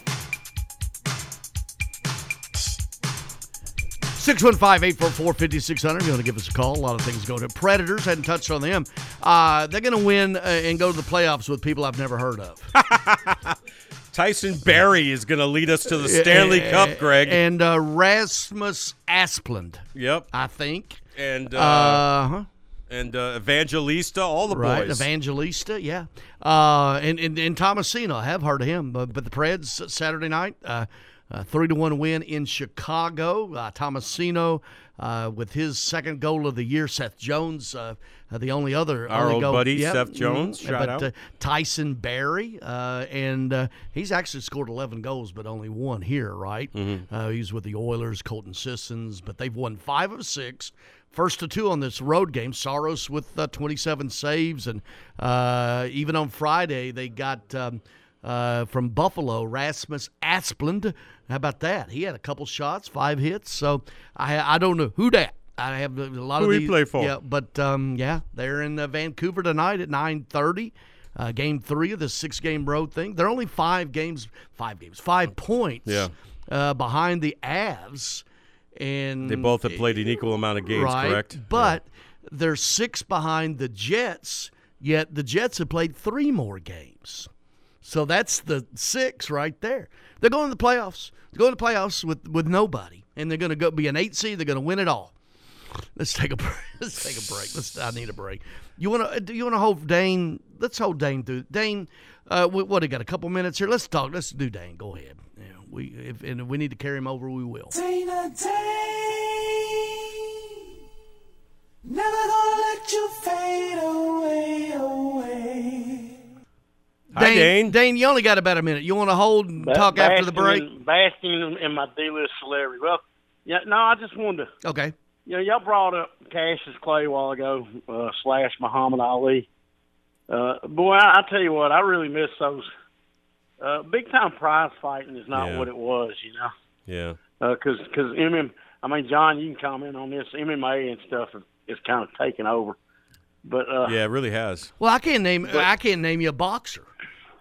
615-844-5600. If you want to give us a call, a lot of things going to Predators. Hadn't touched on them. Uh, they're going to win uh, and go to the playoffs with people I've never heard of. Tyson Barrie is going to lead us to the Stanley Cup, Greg. And uh, Rasmus Asplund. Yep. I think. And uh, Uh-huh. and uh, Evangelista, all the right, boys. Evangelista, yeah. Uh, and, and and Tomasino, I have heard of him. But, but the Preds Saturday night, uh, uh, three to one win in Chicago. Uh, Tomasino uh, with his second goal of the year. Seth Jones, uh, uh, the only other Our only old goal- buddy, Yep, Seth Jones, mhm. shout but, out. Uh, Tyson Barrie, uh, and uh, he's actually scored 11 goals, but only one here, right? Mm-hmm. Uh, he's with the Oilers, Colton Sissons, but they've won five of six. First to two on this road game. Saros with uh, 27 saves, and uh, even on Friday they got um, uh, from Buffalo Rasmus Asplund. How about that? He had a couple shots, five hits. So I I don't know who that. I have a lot Who of he these, play for? Yeah, but um, yeah, they're in uh, Vancouver tonight at 9:30. Uh, game three of the six-game road thing. They're only five games, five games, five points. Yeah. Uh, behind the Avs, and They both have played an equal amount of games, right, correct? But they're six behind the Jets. Yet the Jets have played three more games. So that's the six right there. They're going to the playoffs. They're going to the playoffs with, with nobody, and they're going to go be an eight seed. They're going to win it all. Let's take a break. Let's take a break. Let's. I need a break. You want to? Do you want to hold Dane? Let's hold Dane through. Dane, uh, what? He got a couple minutes here. Let's talk. Let's do Dane. Go ahead. Yeah, we if and if we need to carry him over, we will. Dana Day. Never gonna let you fade away, away. Hi, Dane. Dane, you only got about a minute. You want to hold and talk after the break? Basking in- Basking in, in my D-list celebrity. Well, yeah, no, I just wanted to. Okay. You know, y'all brought up Cassius Clay a while ago, uh, slash Muhammad Ali. Uh, boy, I, I tell you what, I really miss those. Uh, big time prize fighting is not Yeah. what it was, you know. Yeah. Because because MM, I mean, John, you can comment on this. MMA and stuff is kind of taking over. But uh, yeah, it really has. Well, I can't name. I can't name you a boxer.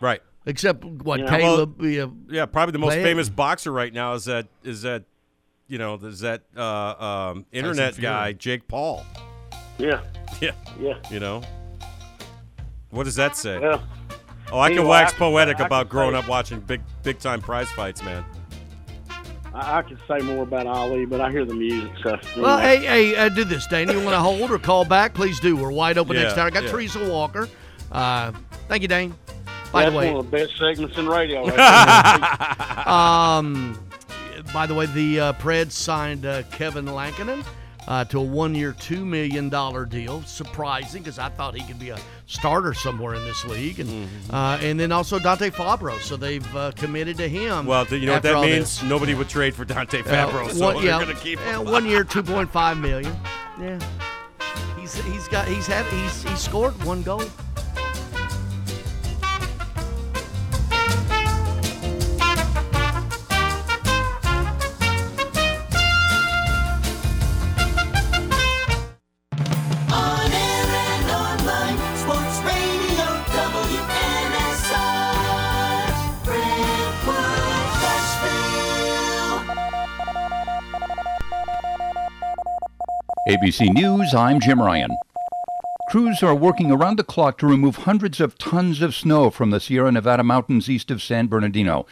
Right. Except what Yeah. Caleb. Well, yeah, yeah, probably the most Glad- famous boxer right now is that is that you know is that uh, um, internet guy Jake Paul. Yeah. Yeah. Yeah. You know. What does that say? Well, oh, I can wax I can- poetic I about growing say- up watching big big time prize fights, man. I, I could say more about Ali, but I hear the music. So Well, hey, hey, uh, do this, Dane. You want to hold or call back? Please do. We're wide open Yeah, next hour. I got yeah. Teresa Walker. Uh, thank you, Dane. By That's the way, one of the best segments in radio. Right um, by the way, the uh, Preds signed uh, Kevin Lankinen uh, to a one-year, two million dollar deal. Surprising, because I thought he could be a starter somewhere in this league, and Mm-hmm. uh, and then also Dante Fabbro. So they've uh, committed to him. Well, th- you know what that means? this. Nobody would trade for Dante Uh, Fabbro, so one- they're yeah, going to keep yeah, him. one year, two point five million. Yeah, he's he's got he's had he's he scored one goal. ABC News, I'm Jim Ryan. Crews are working around the clock to remove hundreds of tons of snow from the Sierra Nevada mountains east of San Bernardino.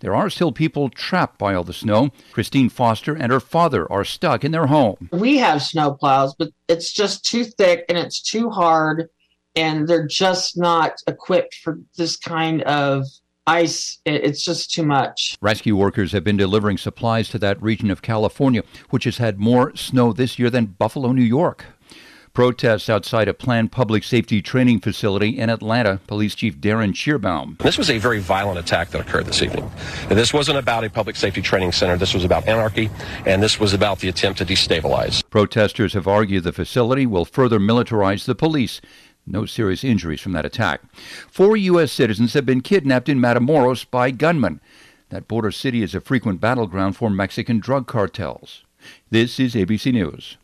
There are still people trapped by all the snow. Christine Foster and her father are stuck in their home. We have snow plows, but it's just too thick and it's too hard, and they're just not equipped for this kind of ice. It's just too much. Rescue workers have been delivering supplies to that region of California, which has had more snow this year than Buffalo, New York. Protests outside a planned public safety training facility in Atlanta. Police Chief Darin Schierbaum. This was a very violent attack that occurred this evening. And this wasn't about a public safety training center. This was about anarchy, and this was about the attempt to destabilize. Protesters have argued the facility will further militarize the police. No serious injuries from that attack. Four U.S. citizens have been kidnapped in Matamoros by gunmen. That border city is a frequent battleground for Mexican drug cartels. This is ABC News.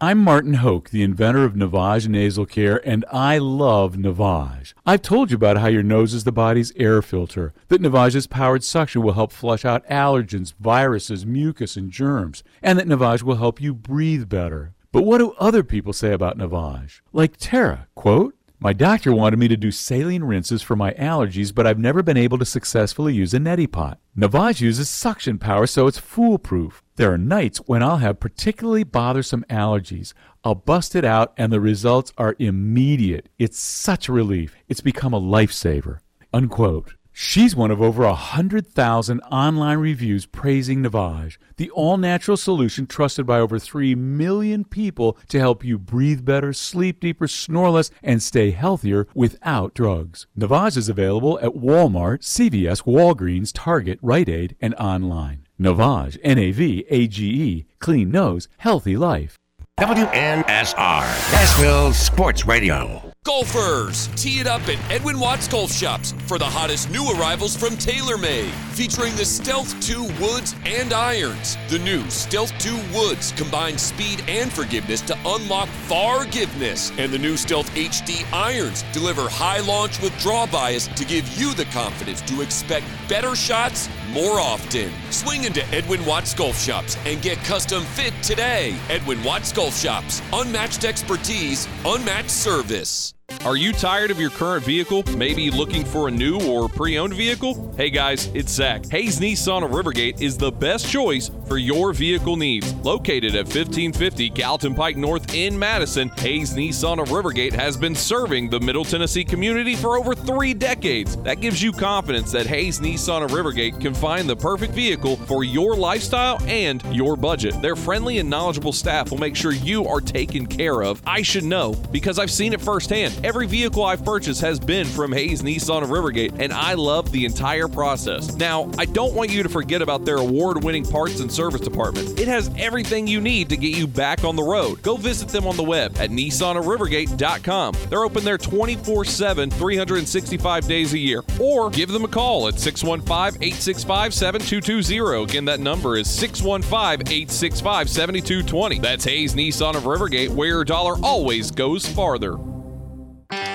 I'm Martin Hoke, the inventor of Navage Nasal Care, and I love Navage. I've told you about how your nose is the body's air filter, that Navage's powered suction will help flush out allergens, viruses, mucus, and germs, and that Navage will help you breathe better. But what do other people say about Navage? Like Tara, quote, my doctor wanted me to do saline rinses for my allergies, but I've never been able to successfully use a neti pot. Navage uses suction power, so it's foolproof. There are nights when I'll have particularly bothersome allergies. I'll bust it out, and the results are immediate. It's such a relief. It's become a lifesaver. Unquote. She's one of over a hundred thousand online reviews praising Navage, the all-natural solution trusted by over three million people to help you breathe better, sleep deeper, snore less, and stay healthier without drugs. Navage is available at Walmart, CVS, Walgreens, Target, Rite Aid, and online. Navage, N-A-V-A-G-E, clean nose, healthy life. WNSR, Nashville Sports Radio. Golfers, tee it up at Edwin Watts Golf Shops for the hottest new arrivals from TaylorMade, featuring the Stealth 2 Woods and Irons. The new Stealth 2 Woods combines speed and forgiveness to unlock forgiveness, and the new Stealth HD Irons deliver high launch with draw bias to give you the confidence to expect better shots more often. Swing into Edwin Watts Golf Shops and get custom fit today. Edwin Watts Golf Shops, unmatched expertise, unmatched service. Are you tired of your current vehicle? Maybe looking for a new or pre owned vehicle? Hey guys, it's Zach. Hayes Nissan of Rivergate is the best choice for your vehicle needs. Located at 1550 Gallatin Pike North in Madison, Hayes Nissan of Rivergate has been serving the Middle Tennessee community for over three decades. That gives you confidence that Hayes Nissan of Rivergate can find the perfect vehicle for your lifestyle and your budget. Their friendly and knowledgeable staff will make sure you are taken care of. I should know because I've seen it firsthand. Every vehicle I've purchased has been from Hayes Nissan of Rivergate, and I love the entire process. Now, I don't want you to forget about their award winning parts and service department. It has everything you need to get you back on the road. Go visit them on the web at nissanofrivergate.com. They're open there 24 7, 365 days a year. Or give them a call at 615 865 7220. Again, that number is 615 865 7220. That's Hayes Nissan of Rivergate, where your dollar always goes farther.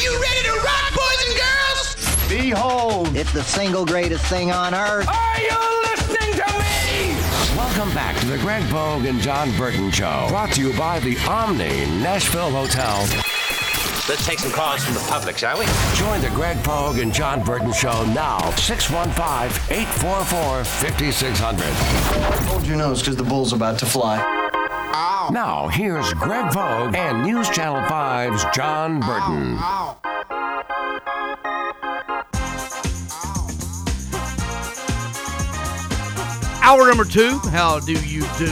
You ready to rock, boys and girls? Behold, it's the single greatest thing on earth. Are you listening to me? Welcome back to the Greg Pogue and John Burton Show. Brought to you by the Omni Nashville Hotel. Let's take some calls from the public, shall we? Join the Greg Pogue and John Burton Show now. 615 844 5600. Hold your nose because the bull's about to fly. Now, here's Greg Pogue and News Channel 5's John Burton. Hour number two. How do you do?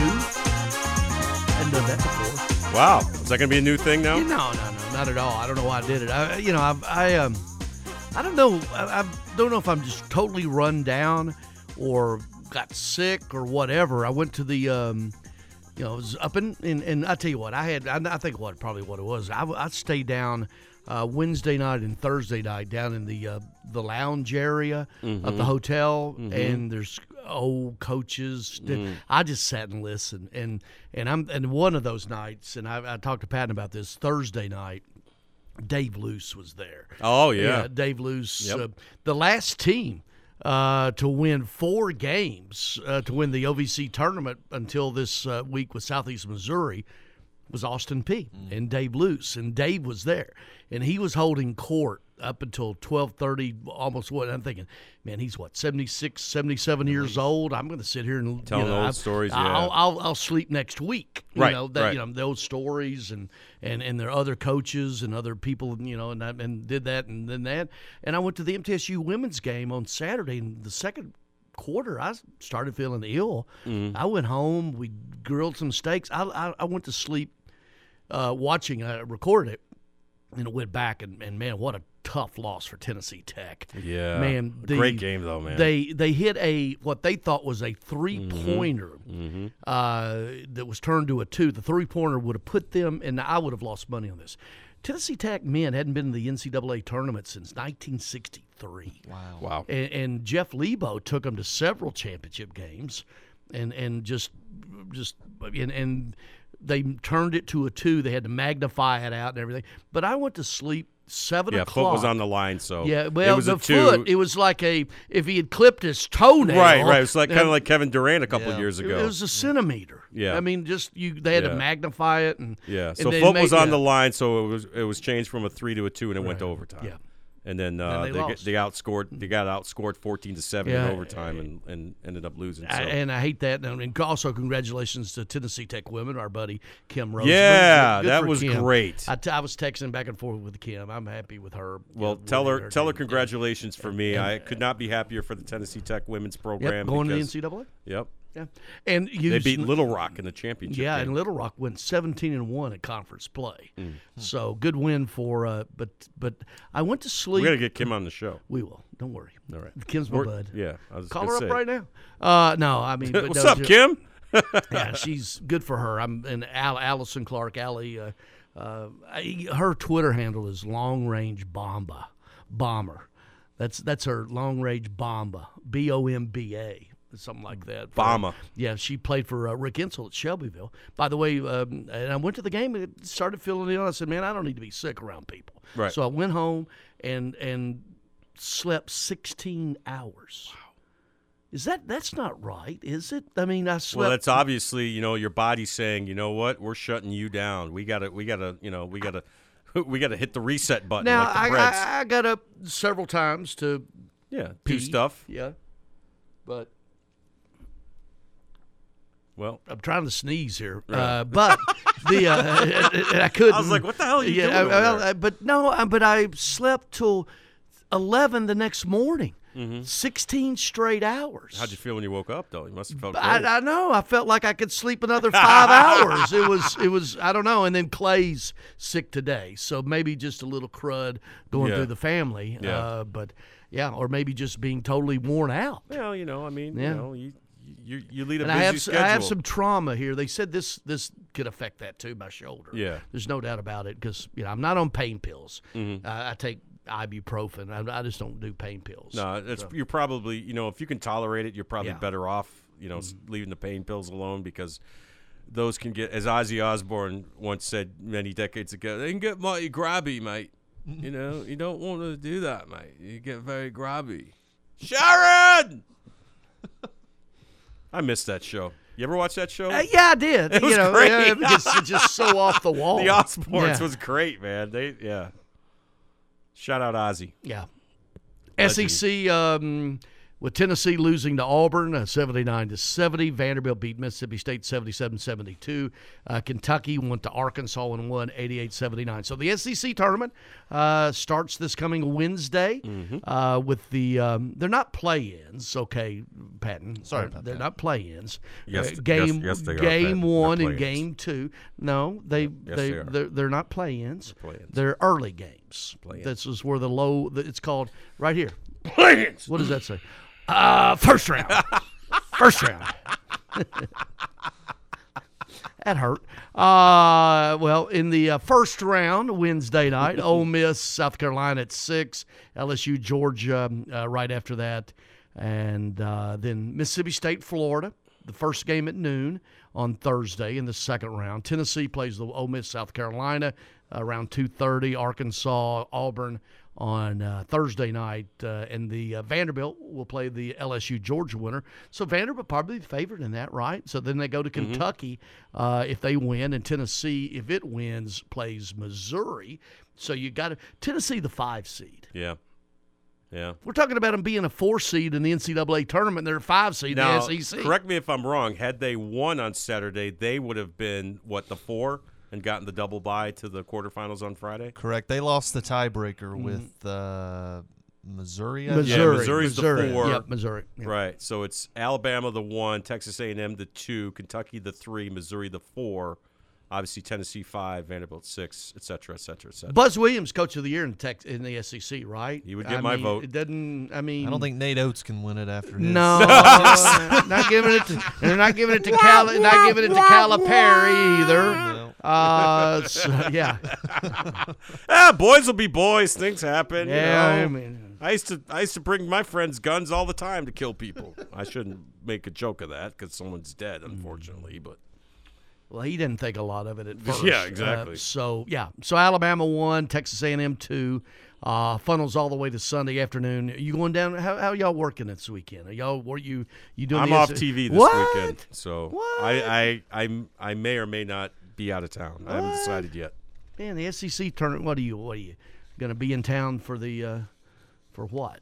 Hadn't done that before. Wow. Is that going to be a new thing now? No, no, no, not at all. I don't know why I did it. I, you know, I, I um, I don't know. I, I don't know if I'm just totally run down or got sick or whatever. I went to the, um, you know, I was up in, and, and I tell you what, I had, I, I think what probably what it was. I, I stayed down uh, Wednesday night and Thursday night down in the uh, the lounge area of the hotel, Mhm. and there's old coaches. Mm. I just sat and listened, and and I'm and one of those nights, and I, I talked to Patton about this Thursday night. Dave Loos was there. Oh, yeah. Dave Loos, Yep. uh, the last team uh, to win four games uh, to win the OVC tournament until this uh, week with Southeast Missouri was Austin Peay and Dave Loos, and Dave was there, and he was holding court up until 12:30 almost what I'm thinking man he's what 76 77 years old I'm going to sit here and Telling you know, old I- stories, I'll, yeah. I'll, I'll sleep next week you Right, know that right. you know those stories and and and there are other coaches and other people you know and I, and did that and then that and I went to the MTSU women's game on Saturday and the second quarter I started feeling ill Mhm. I went home we grilled some steaks I I, I went to sleep uh, watching I recorded it and it went back and, and man what a tough loss for Tennessee Tech Yeah. man A great game, though, man. they they hit a what they thought was a three pointer Mhm. uh, that was turned to a two. The three pointer would have put them, and I would have lost money on this. Tennessee Tech men hadn't been in the NCAA tournament since 1963. Wow. Wow. And, and Jeff Lebo took them to several championship games, and and just just and, and they turned it to a two. They had to magnify it out and everything. But I went to sleep seven Yeah, o'clock. foot was on the line, so yeah. Well, it was the a two. foot. It was like a if he had clipped his toenail. Right, right. It's like kind of like Kevin Durant a couple yeah. years ago. It was a centimeter. Yeah. I mean, just you. They had Yeah. to magnify it and Yeah, so they foot was on the- the line, so it was it was changed from a three to a two, and it went to overtime. Yeah. And then uh, And they they, they outscored they got outscored fourteen to seven Yeah. in overtime, and, and ended up losing. So. I, and I hate that. And also, congratulations to Tennessee Tech women, our buddy Kim Rose. Yeah, that was Kim. great. I, t- I was texting back and forth with Kim. I'm happy with her. well, you know, tell winning her tell her congratulations for me. And- I could not be happier for the Tennessee Tech women's program. going to the NCAA? Yep. Yeah, and they beat Little Rock in the championship. Yeah, game. and Little Rock went 17 and one at conference play. Mm. So good win for. Uh, but but I went to sleep. We got to get Kim on the show. We will. Don't worry. All right. Kim's my We're- bud. Yeah. I was Call her up right now. Uh, no, I mean, but What's no, up, she- Kim? yeah, she's good for her. I'm and Al, Allison Clark, Allie, uh, uh, I, her Twitter handle is Long Range Bomba, Bomber. That's that's her Long Range Bomba, B O M B A, something like that. Bomba. Yeah, she played for uh, Rick Insell at Shelbyville. By the way, um, and I went to the game and started feeling ill. I said, "Man, I don't need to be sick around people." Right. So I went home and and slept 16 hours. Wow. Is that that's not right, is it? I mean, I slept. Well, that's obviously you know your body saying, you know what, we're shutting you down. We gotta, we gotta, you know, we gotta, we gotta hit the reset button. now like I, I I got up several times to yeah, pee. do stuff. Yeah, but Well, I'm trying to sneeze here, Right. uh, but the uh, and I couldn't. I was like, what the hell are you yeah, doing I- over well, there? I- but no, I- but I slept till eleven the next morning. Mhm. Sixteen straight hours. How'd you feel when you woke up, though? You must have felt. I, I know. I felt like I could sleep another five hours. It was, it was. I don't know. And then Clay's sick today, so maybe just a little crud going Yeah. through the family. Yeah. Uh, but yeah, or maybe just being totally worn out. well, you know, I mean, Yeah. you know, you, you you lead a and busy I have, schedule. I have some trauma here. They said this this could affect that too, my shoulder. Yeah. there's no doubt about it because you know I'm not on pain pills. Mhm. I, I take ibuprofen. I, I just don't do pain pills. No, it's So- you're probably you know if you can tolerate it, you're probably Yeah. Mm-hmm. better off you know s leaving the pain pills alone because those can get as Ozzy Osbourne once said many decades ago. They can get mighty grabby, mate. Mm-hmm. you know, you don't want to do that, mate. You get very grabby. Sharon. I missed that show. You ever watch that show? Uh, yeah, I did. It was you know, great. yeah, because it's just so off the wall. The Osbournes Yeah. was great, man. They yeah. Shout out Ozzy. Yeah. Legend. SEC um, with Tennessee losing to Auburn uh, 79 to 70. Vanderbilt beat Mississippi State 77-72. Uh, Kentucky went to Arkansas and won 88-79. So the SEC tournament uh, starts this coming Wednesday Mm-hmm. uh, with the um, they're not play-ins. Okay, Patton. Sorry They're- they're not play-ins. Yes, Uh, yes, game yes, they are, game They're one and game two. No, they Yes, they they are. they're, they're not play-ins. They're play-ins. They're early games. Play-ins. This is where the low. It's called right here. Play-ins. What does that say? Uh, first round. first round. that hurt. Uh, well, in the uh, first round, Wednesday night, Ole Miss, South Carolina at six, LSU, Georgia uh, right after that, and uh, then Mississippi State, Florida. The first game at noon on Thursday in the second round. Tennessee plays the Ole Miss, South Carolina around two thirty. Arkansas, Auburn on uh, Thursday night, uh, and the uh, Vanderbilt will play the LSU Georgia winner. So Vanderbilt probably the favorite in that, right? So then they go to Kentucky uh, if they win, and Tennessee, if it wins, plays Missouri. So you got to Tennessee, the five seed. Yeah. Yeah. We're talking about them being a four seed in the NCAA tournament. They're a five seed Now, in the SEC. correct me if I'm wrong. Had they won on Saturday, they would have been what the four and gotten the double bye to the quarterfinals on Friday. Correct. They lost the tiebreaker with uh, Missouri. Missouri. Yeah, Missouri's Missouri. the four. Yep, Missouri. Yep. Right. So it's Alabama the one, Texas A&M the two, Kentucky the three, Missouri the four, obviously Tennessee five, Vanderbilt six, et cetera, et cetera, et cetera. Buzz Williams, coach of the year in Tex- in the SEC, right? He would get I my mean, vote. It doesn't. I mean, I don't think Nate Oats can win it after his. No, not giving it. To, and they're not giving it to Cal. Not giving it to Calipari either. Uh, so, yeah. ah, boys will be boys. Things happen. you Yeah, know. I mean- I used to I used to bring my friends guns all the time to kill people. I shouldn't make a joke of that because someone's dead, unfortunately. But Well, he didn't think a lot of it at first. Yeah, Uh, exactly. so yeah, so Alabama one, Texas A&M two. Uh, funnels all the way to Sunday afternoon. you going down? How, how y'all working this weekend? Are y'all were you you doing? I'm off SEC TV this What? weekend, so I, I I I may or may not be out of town. I haven't decided yet. Man, the SEC tournament. What are you? What are you going to be in town for the? Uh, for what?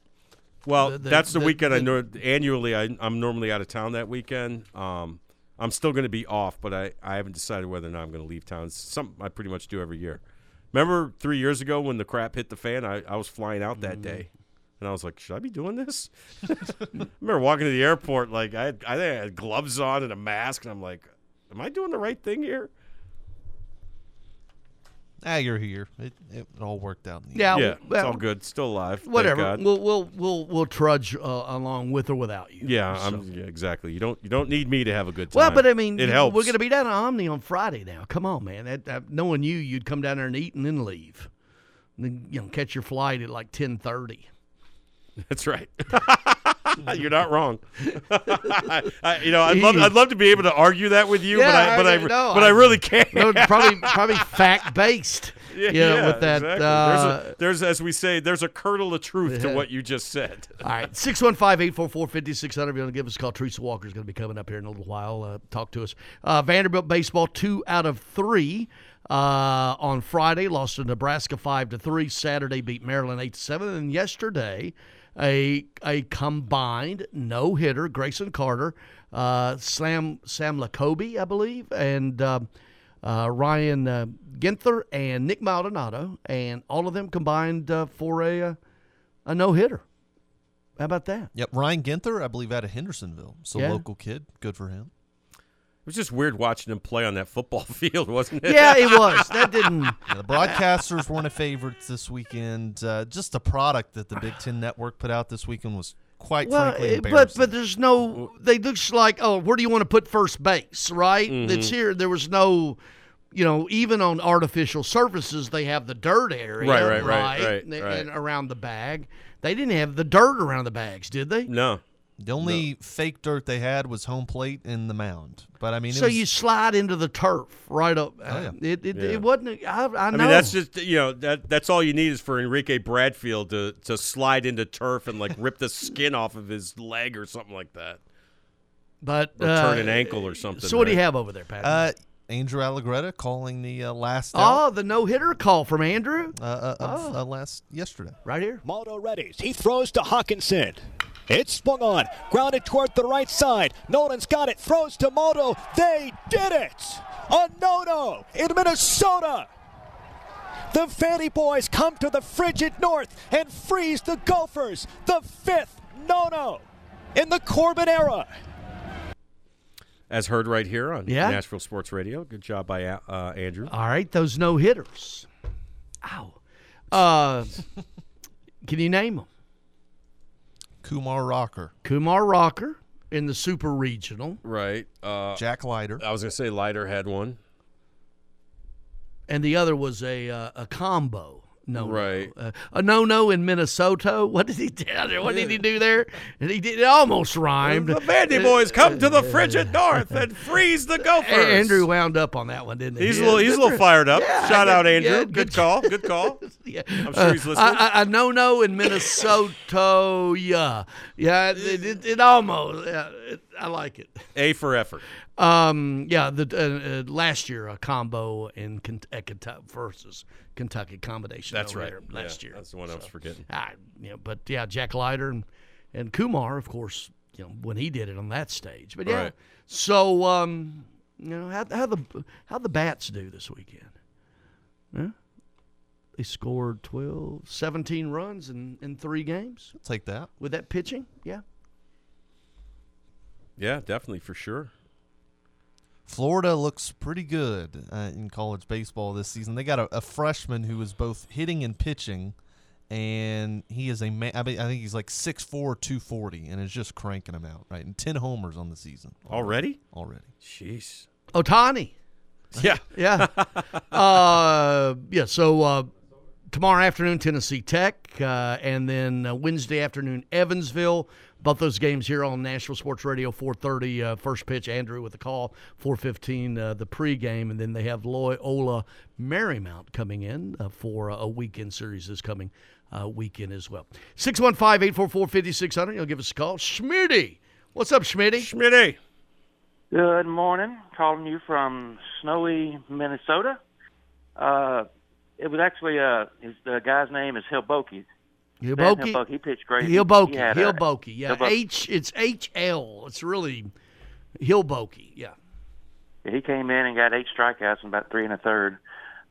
Well, The- the- that's the, the- weekend. I know annually I, I'm normally out of town that weekend. Um, I'm still going to be off, but I, I haven't decided whether or not I'm going to leave town. It's something I pretty much do every year. Remember three years ago when the crap hit the fan? I, I was flying out that mm-hmm. day, and I was like, should I be doing this? I remember walking to the airport like I had, I think I had gloves on and a mask, and I'm like, am I doing the right thing here? Ah, you're here. It, it all worked out. In the Yeah, end. Yeah, it's well, all good. Still alive. Whatever. We'll we'll we'll we'll trudge uh, along with or without you. Yeah, So- I'm, yeah, exactly. You don't you don't need me to have a good time. Well, but I mean, it helps. we're going to be down at Omni on Friday now. Come on, man. That, that, knowing you, you'd come down there and eat and then leave. And then, you know, catch your flight at like ten thirty. That's right. You're not wrong. I, I- you know, I'd love, I'd love to be able to argue that with you, but I, but I, no, but I, really can't. No, probably probably fact based. Yeah, you know, yeah, with that. exactly. Uh, there's, a, there's, as we say, there's a kernel of truth to what you just said. All right, 615-844-5600. If you want to give us a call, Teresa Walker is going to be coming up here in a little while. Uh, talk to us. Uh, Vanderbilt baseball, two out of three uh, on Friday. Lost to Nebraska five to three. Saturday beat Maryland eight to seven. And yesterday, a a combined no hitter. Greysen Carter, uh, Sam Sam Lacobe, I believe, and. Uh, uh, Ryan uh, Ginther and Nick Maldonado, and all of them combined uh, for a uh, a no hitter. How about that? Yep, Ryan Ginther, I believe, out of Hendersonville. So Yeah. local kid, good for him. It was just weird watching him play on that football field, wasn't it? Yeah, it was. That didn't. Yeah, the broadcasters weren't a favorites this weekend. Uh, just the product that the Big Ten Network put out this weekend was quite Well, frankly eh, embarrassing. but but there's no. They looks like oh, where do you want to put first base? Right. Mhm. It's here. There was no. You know, even on artificial surfaces, they have the dirt area, Right, right, right, right, and, right. and around the bag. They didn't have the dirt around the bags, did they? No. The only fake dirt they had was home plate and the mound. But I mean, it so was, you slide into the turf right up. Oh, yeah. It it, Yeah. it wasn't. I, I I know. mean, that's just you know that that's all you need is for Enrique Bradfield to to slide into turf and like rip the skin off of his leg or something like that. But or uh, turn an ankle or something. So what do you have over there, Pat? uh, Andrew Allegretta calling the uh, last oh, out the no hitter call from Andrew. uh, uh, of, Oh. uh, last yesterday. Right here. Moto readies. He throws to Hawkinson. It's swung on, grounded toward the right side. Nolan's got it, throws to Moto. They did it! A Noto in Minnesota! The Vandy Boys come to the frigid north and freeze the Gophers. The fifth Noto in the Corbin era. As heard right here on Yeah. Nashville Sports Radio. Good job by uh, Andrew. All right, those no hitters. Ow. Uh, can you name them? Kumar Rocker. Kumar Rocker in the Super Regional, Right. Uh, Jack Leiter. I was gonna say Leiter had one. and the other was a uh, a combo. No, Right. Uh, a no no in Minnesota. What did he do? What did he do there? And he did. It almost rhymed. The Vandy boys come to the frigid north and freeze the Gophers. Andrew wound up on that one, didn't he? He's a little he's a little fired up. Yeah, Shout out Andrew. good, good call. Good call. Yeah. I'm sure he's Uh, listening. A, a, a no-no in Minnesota. yeah, yeah. It, it, it almost. Yeah, it, I like it. A for effort. Um, yeah. The uh, uh, last year a combo in Kentucky versus Kentucky combination. That's right. there Last Yeah, year. that's the one I was forgetting. I, you know, but yeah, Jack Leiter and, and Kumar, of course, you know, when he did it on that stage. But yeah, Right. so um, you know, how how the how the bats do this weekend? Yeah. They scored 12, 17 runs in, in three games I'll take that. with that pitching. Yeah. Yeah, definitely for sure. Florida looks pretty good uh, in college baseball this season. They got a, a freshman who is both hitting and pitching, and he is a man. I, mean, I think he's like 6'4", 240, and is just cranking them out. Right, and ten homers on the season Already? Already. Jeez. Ohtani. Yeah. Yeah. uh, yeah. So uh, tomorrow afternoon, Tennessee Tech, uh, and then uh, Wednesday afternoon, Evansville. Both those games here on Nashville Sports Radio, 4:30 uh, first pitch. Andrew with the call, 4:15 uh, the pregame, and then they have Loyola Marymount coming in uh, for a weekend series this coming uh, weekend as well. 615-844-5600. You'll give us a call. Schmitty, what's up, Schmitty? Schmitty. Good morning. Calling you from snowy Minnesota. Uh, it was actually uh, his the guy's name is Hliboki. Dan Hliboki. Hliboki. He pitched great. Hliboki. He had, Yeah. Hliboki. H. It's H L. It's really Hliboki. Yeah. He came in and got eight strikeouts in about three and a third.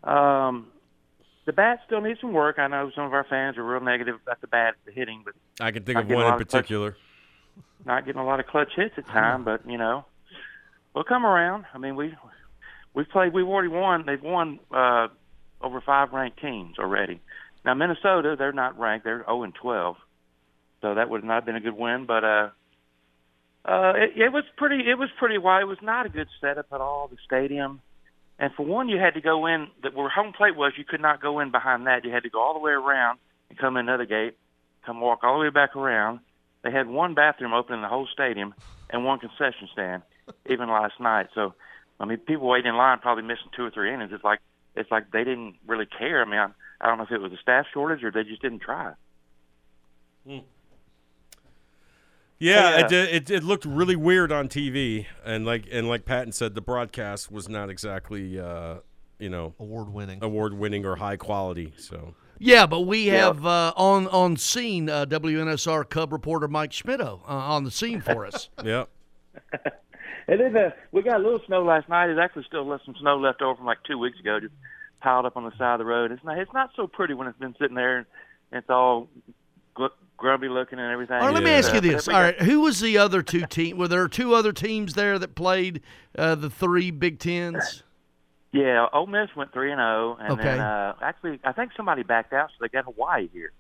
Um, the bat still needs some work. I know some of our fans are real negative about the bat, the hitting, but I can think of one in lot of clutch- particular. not getting a lot of clutch hits at time. But you know, we'll come around. I mean, we we've played. We've already won. They've won uh, over five ranked teams already. Now Minnesota, they're not ranked; they're 0 and 12, so that would not have been a good win. But uh, uh, it, it was pretty. It was pretty wide. It was not a good setup at all. The stadium, and for one, you had to go in. That where home plate was, you could not go in behind that. You had to go all the way around and come in another gate, come walk all the way back around. They had one bathroom open in the whole stadium and one concession stand, even last night. So, I mean, people waiting in line probably missing two or three innings. It's like it's like they didn't really care. I mean, I, I don't know if it was a staff shortage or they just didn't try. Yeah, Hey, uh, it, it it looked really weird on TV, and like and like Patton said, the broadcast was not exactly uh, you know award winning, award winning or high quality. So Yeah, but we have uh, on on scene uh, WNSR Cub reporter Mike Schmitto uh, on the scene for us. yeah. And then uh, we got a little snow last night. There's actually still left some snow left over from like two weeks ago, just piled up on the side of the road. It's not it's not so pretty when it's been sitting there and it's all gr- grubby looking and everything. All right, let me ask you this. we All got- right, who was the other two team? Were there two other teams there that played uh, the three Big Tens? Yeah, Ole Miss went three and zero, and Okay. then uh, actually I think somebody backed out, so they got Hawaii here.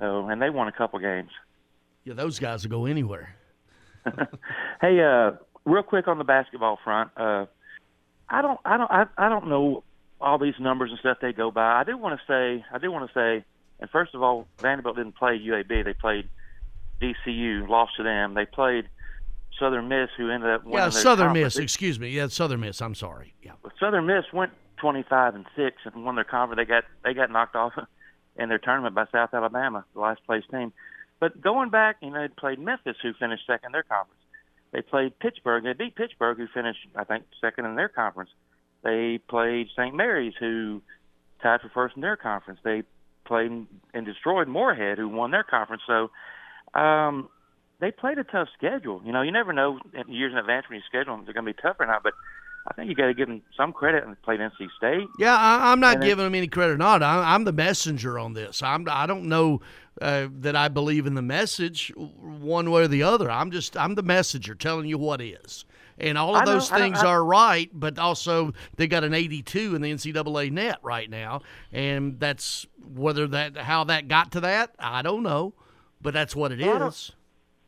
so and they won a couple games. Yeah, those guys will go anywhere. Hey, uh, real quick on the basketball front, uh, I don't, I don't, I, I don't know all these numbers and stuff they go by. I do want to say, I do want to say, and first of all, Vanderbilt didn't play UAB; they played DCU, lost to them. They played Southern Miss, who ended up winning Yeah, Southern. Miss. Excuse me. Yeah, Southern Miss. I'm sorry. Yeah. Southern Miss went 25 and six and won their conference. They got they got knocked off in their tournament by South Alabama, the last place team. But going back, you know, they played Memphis, who finished second in their conference. They played Pittsburgh. They beat Pittsburgh, who finished, I think, second in their conference. They played St. Mary's, who tied for first in their conference. They played and destroyed Morehead, who won their conference. So um, they played a tough schedule. You know, you never know years in advance when you schedule them if they're going to be tough or not. But I think you got to give them some credit and played NC State. Yeah, I, I'm not And giving them any credit or not. I, I'm the messenger on this. I'm. I don't know uh, that I believe in the message one way or the other. I'm just. I'm the messenger telling you what is. And all of I those know- things I- are right, but also they got an 82 in the NCAA net right now, and that's whether that how that got to that, I don't know, but that's what it Well, I is.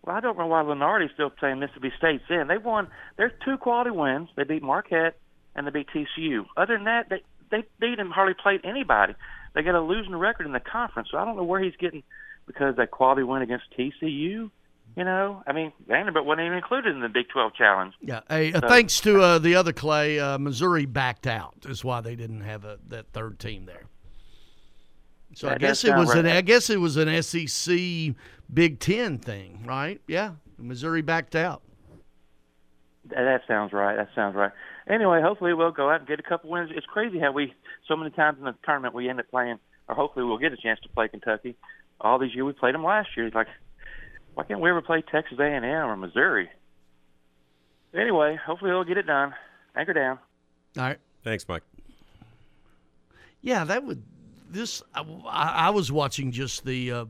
Well, I don't know why Lunardi's still playing Mississippi State's in. They won. There's two quality wins. They beat Marquette and they beat TCU. Other than that, they they they didn't hardly played anybody. They got a losing record in the conference. So I don't know where he's getting because that quality win against TCU. You know, I mean Vanderbilt wasn't even included in the Big 12 challenge. Yeah. Hey, uh, So- thanks to uh, the other Clay, uh, Missouri backed out. Is why they didn't have a, that third team there. So I guess it was an. I guess it was an SEC Big Ten thing, right? Yeah. Missouri backed out. That, that sounds right. That sounds right. Anyway, hopefully we'll go out and get a couple wins. It's crazy how we so many times in the tournament we end up playing, or hopefully we'll get a chance to play Kentucky. All these years we played them last year. It's like, why can't we ever play Texas A&M or Missouri? Anyway, hopefully we'll get it done. Anchor down. All right. Thanks, Mike. Yeah, that would this. I, I was watching just the uh,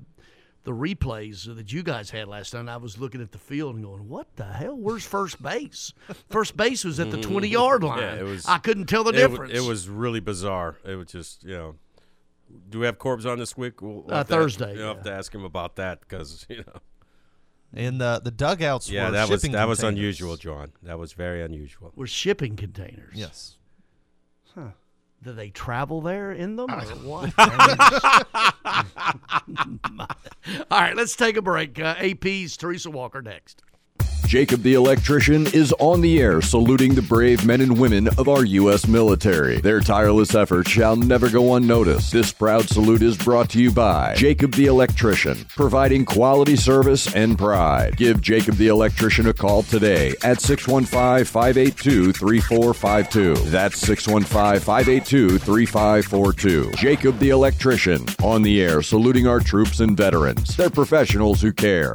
the replays that you guys had last night. And I was looking at the field and going, "What the hell? Where's first base? First base was at the twenty yard line. Yeah, it was. I couldn't tell the it wa- difference. It was really bizarre. It was just you know. Do we have Corbs on this week? We'll, we'll Uh, have to- Thursday, We'll have to ask him about that because you know. And the the dugouts Yeah, were that was shipping that was unusual, John. That was very unusual. Were shipping containers. Yes. Huh. Do they travel there in them or what? All right, let's take a break. Uh, AP's Teresa Walker next. Jacob the Electrician is on the air saluting the brave men and women of our U.S. military. Their tireless efforts shall never go unnoticed. This proud salute is brought to you by Jacob the Electrician, providing quality service and pride. Give Jacob the Electrician a call today at 615 582 3452. That's 615 582 3542. Jacob the Electrician, on the air saluting our troops and veterans. They're professionals who care.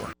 one.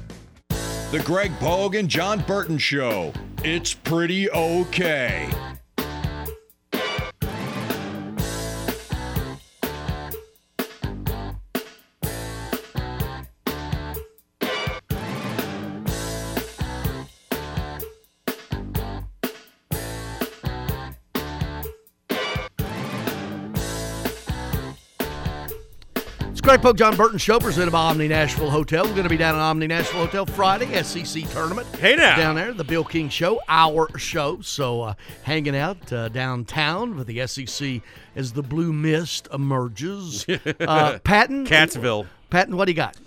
The Greg Pogue and John Burton Show. It's pretty okay. Greg Pogue, John Burton Show, presented by Omni Nashville Hotel. We're going to be down at Omni Nashville Hotel Friday, SEC tournament. Hey now. Down there, the Bill King Show, our show. So uh, hanging out uh, downtown for the SEC as the blue mist emerges. Uh, Patton? Cattsville. Patton, what do you got?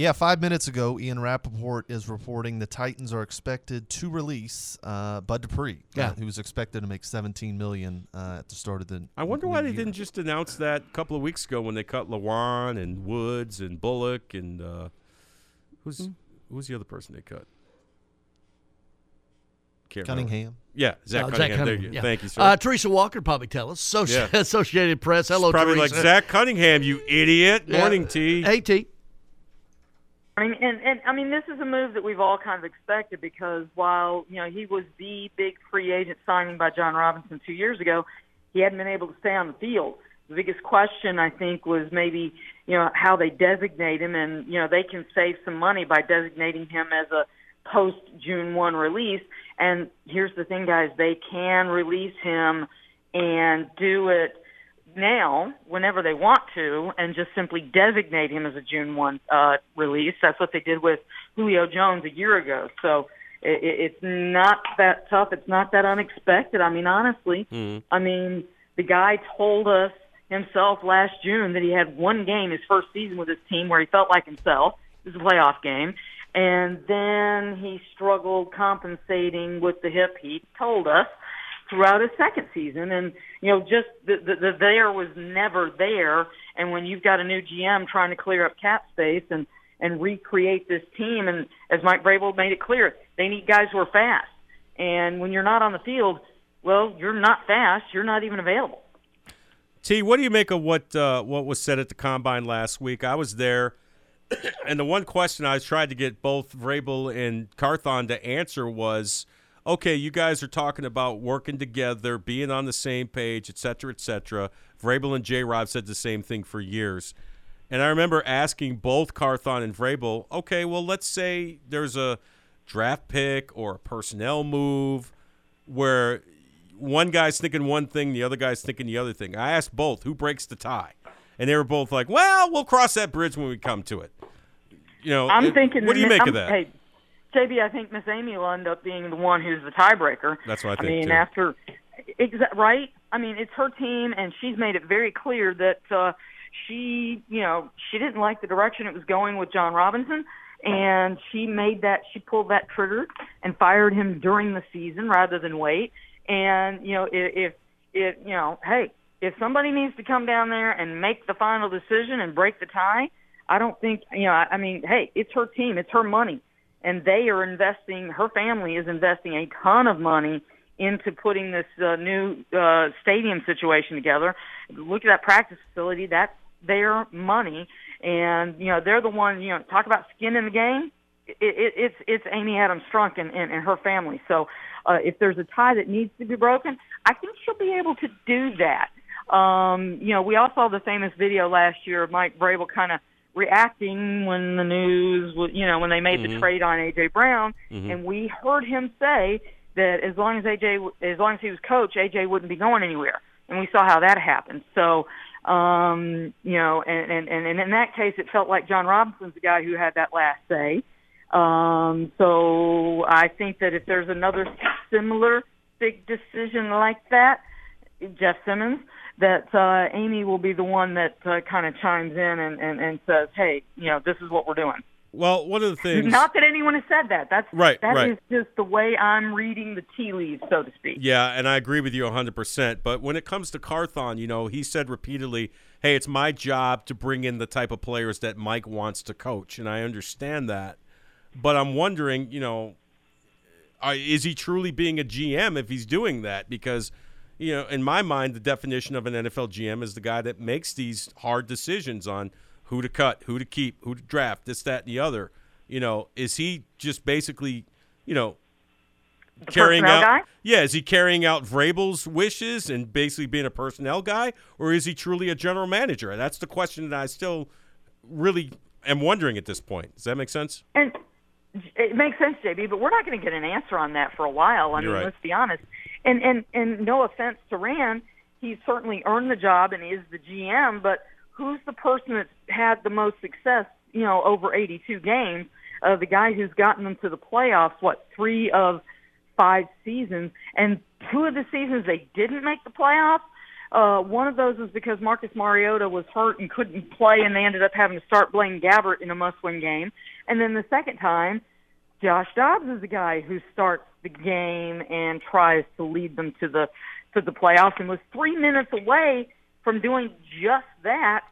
Yeah, five minutes ago, Ian Rapoport is reporting the Titans are expected to release uh, Bud Dupree, uh, who was expected to make 17 million uh, at the start of the. I wonder why new they year. didn't just announce that a couple of weeks ago when they cut Lewan and Woods and Bullock and uh, who's Hmm. who's the other person they cut? Can't Cunningham. remember. Yeah, Zach Uh, Cunningham. There Cunningham, you- yeah. Thank you, sir. Uh, Teresa Walker probably tell us. Associ- Yeah. Associated Press. She's Hello, probably Teresa. like Zach Cunningham, you idiot. Yeah. Morning, T. Hey, T. Mean, and, and I mean, this is a move that we've all kind of expected because while you know he was the big free agent signing by Jon Robinson two years ago, he hadn't been able to stay on the field. The biggest question I think was maybe you know how they designate him, and you know they can save some money by designating him as a post June one release. And here's the thing, guys: they can release him and do it now whenever they want to and just simply designate him as a June 1 uh, release. That's what they did with Julio Jones a year ago. So it, it- it's not that tough. It's not that unexpected. I mean, honestly, I mean, the guy told us himself last June that he had one game his first season with his team where he felt like himself. It was a playoff game. and then he struggled compensating with the hip. He told us throughout his second season, and you know, just the, the, the there was never there. And when you've got a new GM trying to clear up cap space and and recreate this team, and as Mike Vrabel made it clear, they need guys who are fast. And when you're not on the field, well, you're not fast. You're not even available. T, what do you make of what uh, what was said at the combine last week? I was there, and the one question I tried to get both Vrabel and Carthon to answer was, okay, you guys are talking about working together, being on the same page, et cetera, et cetera. Vrabel and J. Rob said the same thing for years. And I remember asking both Carthon and Vrabel, okay, well, let's say there's a draft pick or a personnel move where one guy's thinking one thing, the other guy's thinking the other thing. I asked both who breaks the tie, and they were both like, "Well, we'll cross that bridge when we come to it." You know, I'm it- thinking. What do you make I'm, of that? Hey, JB, I think Miss Amy will end up being the one who's the tiebreaker. That's what I think. I mean, too. after exa- right? I mean, it's her team, and she's made it very clear that uh, she, you know, she didn't like the direction it was going with Jon Robinson, and she made that she pulled that trigger and fired him during the season rather than wait. And you know, if if, if you know, hey, if somebody needs to come down there and make the final decision and break the tie, I don't think you know. I, I mean, hey, it's her team, it's her money, and they are investing. Her family is investing a ton of money into putting this uh, new uh, stadium situation together. Look at that practice facility. That's their money, and you know they're the ones. You know, talk about skin in the game. It, it, it's it's Amy Adams Strunk and, and, and her family. So uh, if there's a tie that needs to be broken, I think she'll be able to do that. Um, you know, we all saw the famous video last year of Mike Vrabel kind of reacting when the news, was, you know, when they made the Mhm. trade on AJ Brown, Mhm. and we heard him say that as long as AJ, as long as he was coach, AJ wouldn't be going anywhere, and we saw how that happened. So, um, you know, and, and and and in that case, it felt like Jon Robinson's the guy who had that last say. Um, so I think that if there's another similar big decision like that, Jeff Simmons, that uh, Amy will be the one that uh, kind of chimes in and, and, and says, "Hey, you know, this is what we're doing." Well, one of the things. Not that anyone has said that. That's Right, That right. is just the way I'm reading the tea leaves, so to speak. Yeah, and I agree with you 100%. But when it comes to Carthon, you know, he said repeatedly, hey, it's my job to bring in the type of players that Mike wants to coach. And I understand that. But I'm wondering, you know, is he truly being a GM if he's doing that? Because, you know, in my mind, the definition of an NFL GM is the guy that makes these hard decisions on who to cut, who to keep, who to draft, this, that, and the other. You know, is he just basically, you know, carrying out? guy? Yeah, is he carrying out Vrabel's wishes and basically being a personnel guy, or is he truly a general manager? That's the question that I still really am wondering at this point. Does that make sense? And it makes sense, JB, but we're not going to get an answer on that for a while. I You're mean, right. let's be honest. And and and no offense to Ran, he's certainly earned the job and is the GM. But who's the person that's had the most success? You know, over 82 games. Uh, the guy who's gotten them to the playoffs. What three of five seasons, and two of the seasons they didn't make the playoffs. Uh, one of those was because Marcus Mariota was hurt and couldn't play, and they ended up having to start Blaine Gabbert in a must-win game. And then the second time, Josh Dobbs is the guy who starts the game and tries to lead them to the to the playoffs, and was three minutes away from doing just that.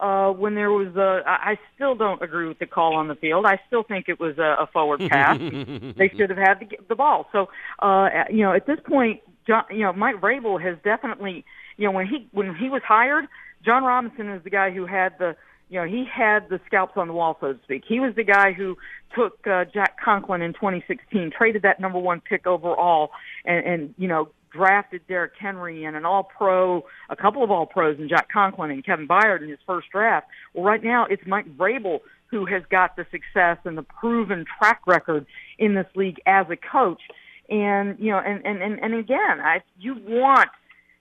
Uh, when there was a, I still don't agree with the call on the field. I still think it was a, a forward pass. they should have had the, the ball. So, uh, you know, at this point, John, you know, Mike Vrabel has definitely, you know, when he when he was hired, Jon Robinson is the guy who had the, you know, he had the scalps on the wall, so to speak. He was the guy who took uh, Jack Conklin in 2016, traded that number one pick overall, and, and you know, drafted Derrick Henry and an All-Pro, a couple of All-Pros, and Jack Conklin and Kevin Byard in his first draft. Well, right now it's Mike Vrabel who has got the success and the proven track record in this league as a coach. And you know, and and and, and again, I you want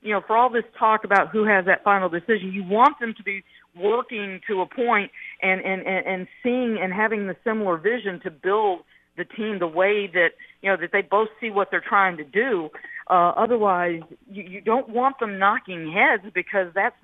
you know, for all this talk about who has that final decision, you want them to be working to a point and and and, seeing and having the similar vision to build the team the way that you know that they both see what they're trying to do. Uh, otherwise, you, you don't want them knocking heads because that's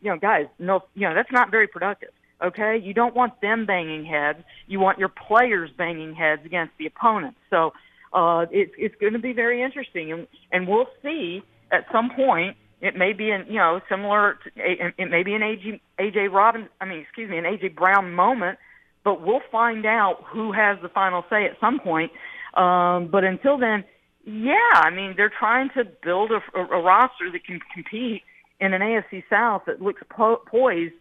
you know, guys, no, you know, that's not very productive. Okay, you don't want them banging heads. You want your players banging heads against the opponent. So uh, it's it's going to be very interesting, and and we'll see at some point. It may be an you know similar. To, it may be an AJ AJ Robin. I mean, excuse me, an AJ Brown moment. But we'll find out who has the final say at some point. Um, but until then, yeah, I mean they're trying to build a, a, a roster that can compete in an AFC South that looks po- poised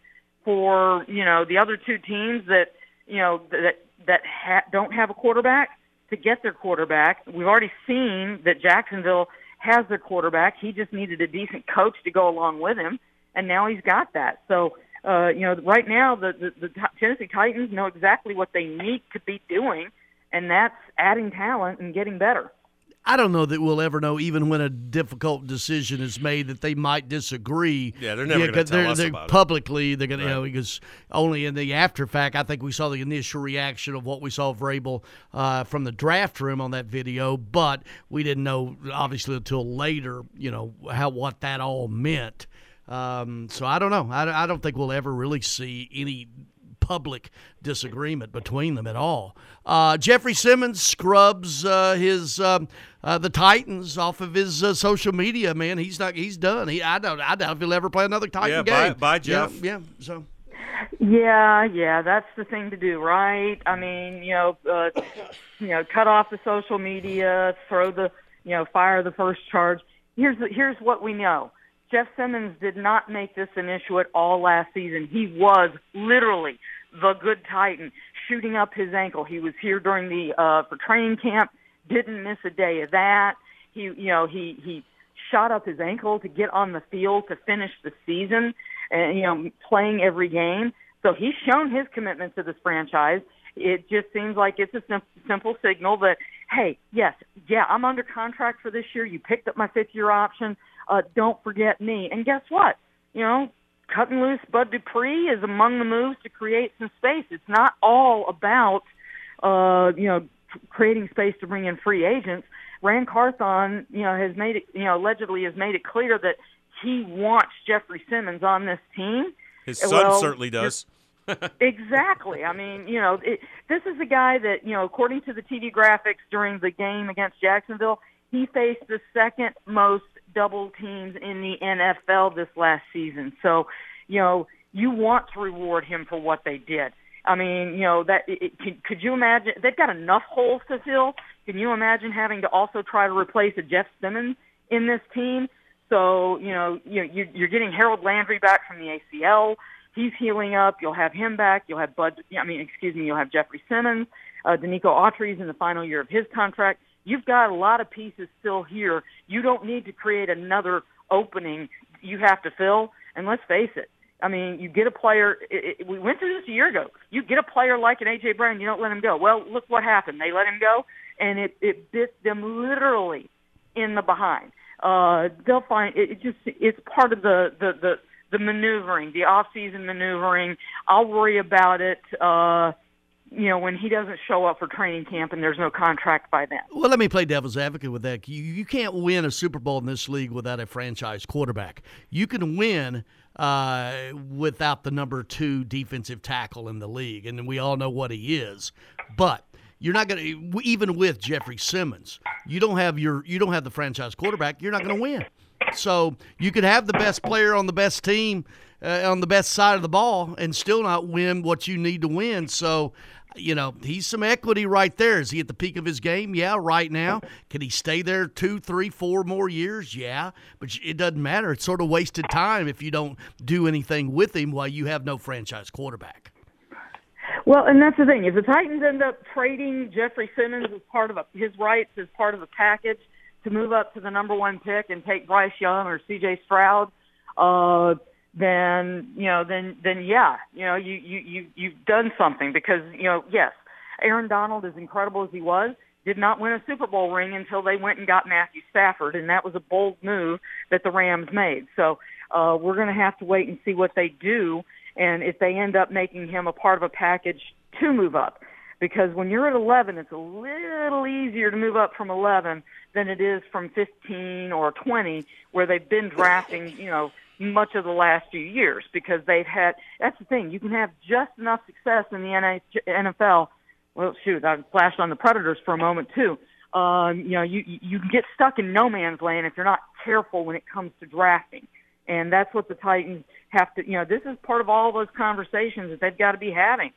for you know the other two teams that you know that that ha- don't have a quarterback to get their quarterback. We've already seen that Jacksonville has their quarterback. He just needed a decent coach to go along with him, and now he's got that. So uh, you know, right now the, the the Tennessee Titans know exactly what they need to be doing, and that's adding talent and getting better. I don't know that we'll ever know, even when a difficult decision is made, that they might disagree. Yeah, they're never going to tell us about publicly. They're going right. to, you know, because only in the after fact, I think we saw the initial reaction of what we saw of Vrabel uh, from the draft room on that video, but we didn't know obviously until later, you know, how what that all meant. Um, so I don't know. I, I don't think we'll ever really see any public disagreement between them at all. Uh, Jeffery Simmons scrubs uh, his um, uh, the Titans off of his uh, social media. Man, he's not he's done. He I don't I doubt if he'll ever play another Titan yeah, game. Bye, bye Jeff. Yeah, yeah, so. Yeah, yeah, that's the thing to do, right? I mean, you know, uh, you know, cut off the social media, throw the, you know, fire the first charge. Here's the, here's what we know. Jeff Simmons did not make this an issue at all last season. He was literally the good Titan, shooting up his ankle. He was here during the uh, for training camp, didn't miss a day of that. He, you know, he he shot up his ankle to get on the field to finish the season, and you know, playing every game. So he's shown his commitment to this franchise. It just seems like it's a sim- simple signal that, hey, yes, yeah, I'm under contract for this year. You picked up my fifth year option. Uh, don't forget me. And guess what? You know, cutting loose Bud Dupree is among the moves to create some space. It's not all about, uh, you know, creating space to bring in free agents. Ran Carthon, you know, has made it, you know, allegedly has made it clear that he wants Jeffery Simmons on this team. His son Well, certainly does. exactly. I mean, you know, it, this is a guy that, you know, according to the TV graphics during the game against Jacksonville, he faced the second most double teams in the NFL this last season. So, you know, you want to reward him for what they did. I mean, you know, that it, it, could, could you imagine? They've got enough holes to fill. Can you imagine having to also try to replace a Jeff Simmons in this team? So, you know, you, you, you're getting Harold Landry back from the ACL. He's healing up. You'll have him back. You'll have Bud. I mean, excuse me. You'll have Jeffery Simmons. Uh, Denico Autry's in the final year of his contract. You've got a lot of pieces still here. You don't need to create another opening you have to fill. And let's face it. I mean, you get a player. It, it, we went through this a year ago. You get a player like an AJ Brown, you don't let him go. Well, look what happened. They let him go, and it it bit them literally in the behind. Uh, they'll find it, it just it's part of the the the the maneuvering, the off-season maneuvering. I'll worry about it. Uh, you know, when he doesn't show up for training camp and there's no contract by then. Well, let me play devil's advocate with that. You, you can't win a Super Bowl in this league without a franchise quarterback. You can win uh, without the number two defensive tackle in the league, and we all know what he is. But you're not going to even with Jeffery Simmons, you don't have your you don't have the franchise quarterback. You're not going to win. So you could have the best player on the best team uh, on the best side of the ball and still not win what you need to win. So you know, he's some equity right there. Is he at the peak of his game? Yeah, right now. Can he stay there two, three, four more years? Yeah, but it doesn't matter. It's sort of wasted time if you don't do anything with him while you have no franchise quarterback. Well, and that's the thing. If the Titans end up trading Jeffery Simmons as part of a, his rights as part of a package to move up to the number one pick and take Bryce Young or C.J. Stroud, uh, then you know, then then yeah, you know, you you you you've done something because you know, yes, Aaron Donald, as incredible as he was, did not win a Super Bowl ring until they went and got Matthew Stafford, and that was a bold move that the Rams made. So uh, we're going to have to wait and see what they do, and if they end up making him a part of a package to move up. Because when you're at 11, it's a little easier to move up from 11 than it is from 15 or 20, where they've been drafting, you know, much of the last few years because they've had. That's the thing. You can have just enough success in the NFL. Well, shoot, I flashed on the Predators for a moment too. Um, you know, you you can get stuck in no man's land if you're not careful when it comes to drafting, and that's what the Titans have to. You know, this is part of all those conversations that they've got to be having,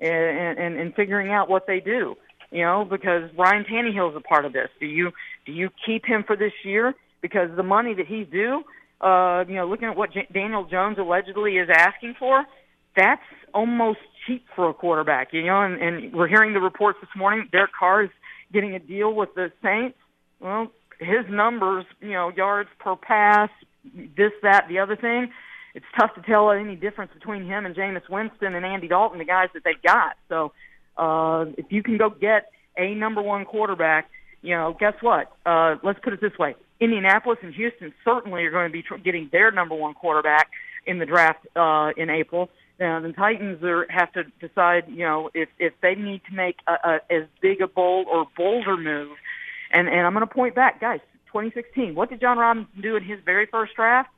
and and, and figuring out what they do. You know, because Ryan Tannehill is a part of this. Do you do you keep him for this year because the money that he's due? Uh, you know, looking at what J- Daniel Jones allegedly is asking for, that's almost cheap for a quarterback. You know, and, and we're hearing the reports this morning. Derek Carr is getting a deal with the Saints. Well, his numbers, you know, yards per pass, this, that, the other thing. It's tough to tell any difference between him and Jameis Winston and Andy Dalton, the guys that they've got. So, uh, if you can go get a number one quarterback, you know, guess what? Uh, let's put it this way: Indianapolis and Houston certainly are going to be tr- getting their number one quarterback in the draft uh, in April. Now, the Titans are, have to decide, you know, if if they need to make a, a, as big a bold or bolder move. And and I'm going to point back, guys. 2016. What did Jon Robinson do in his very first draft?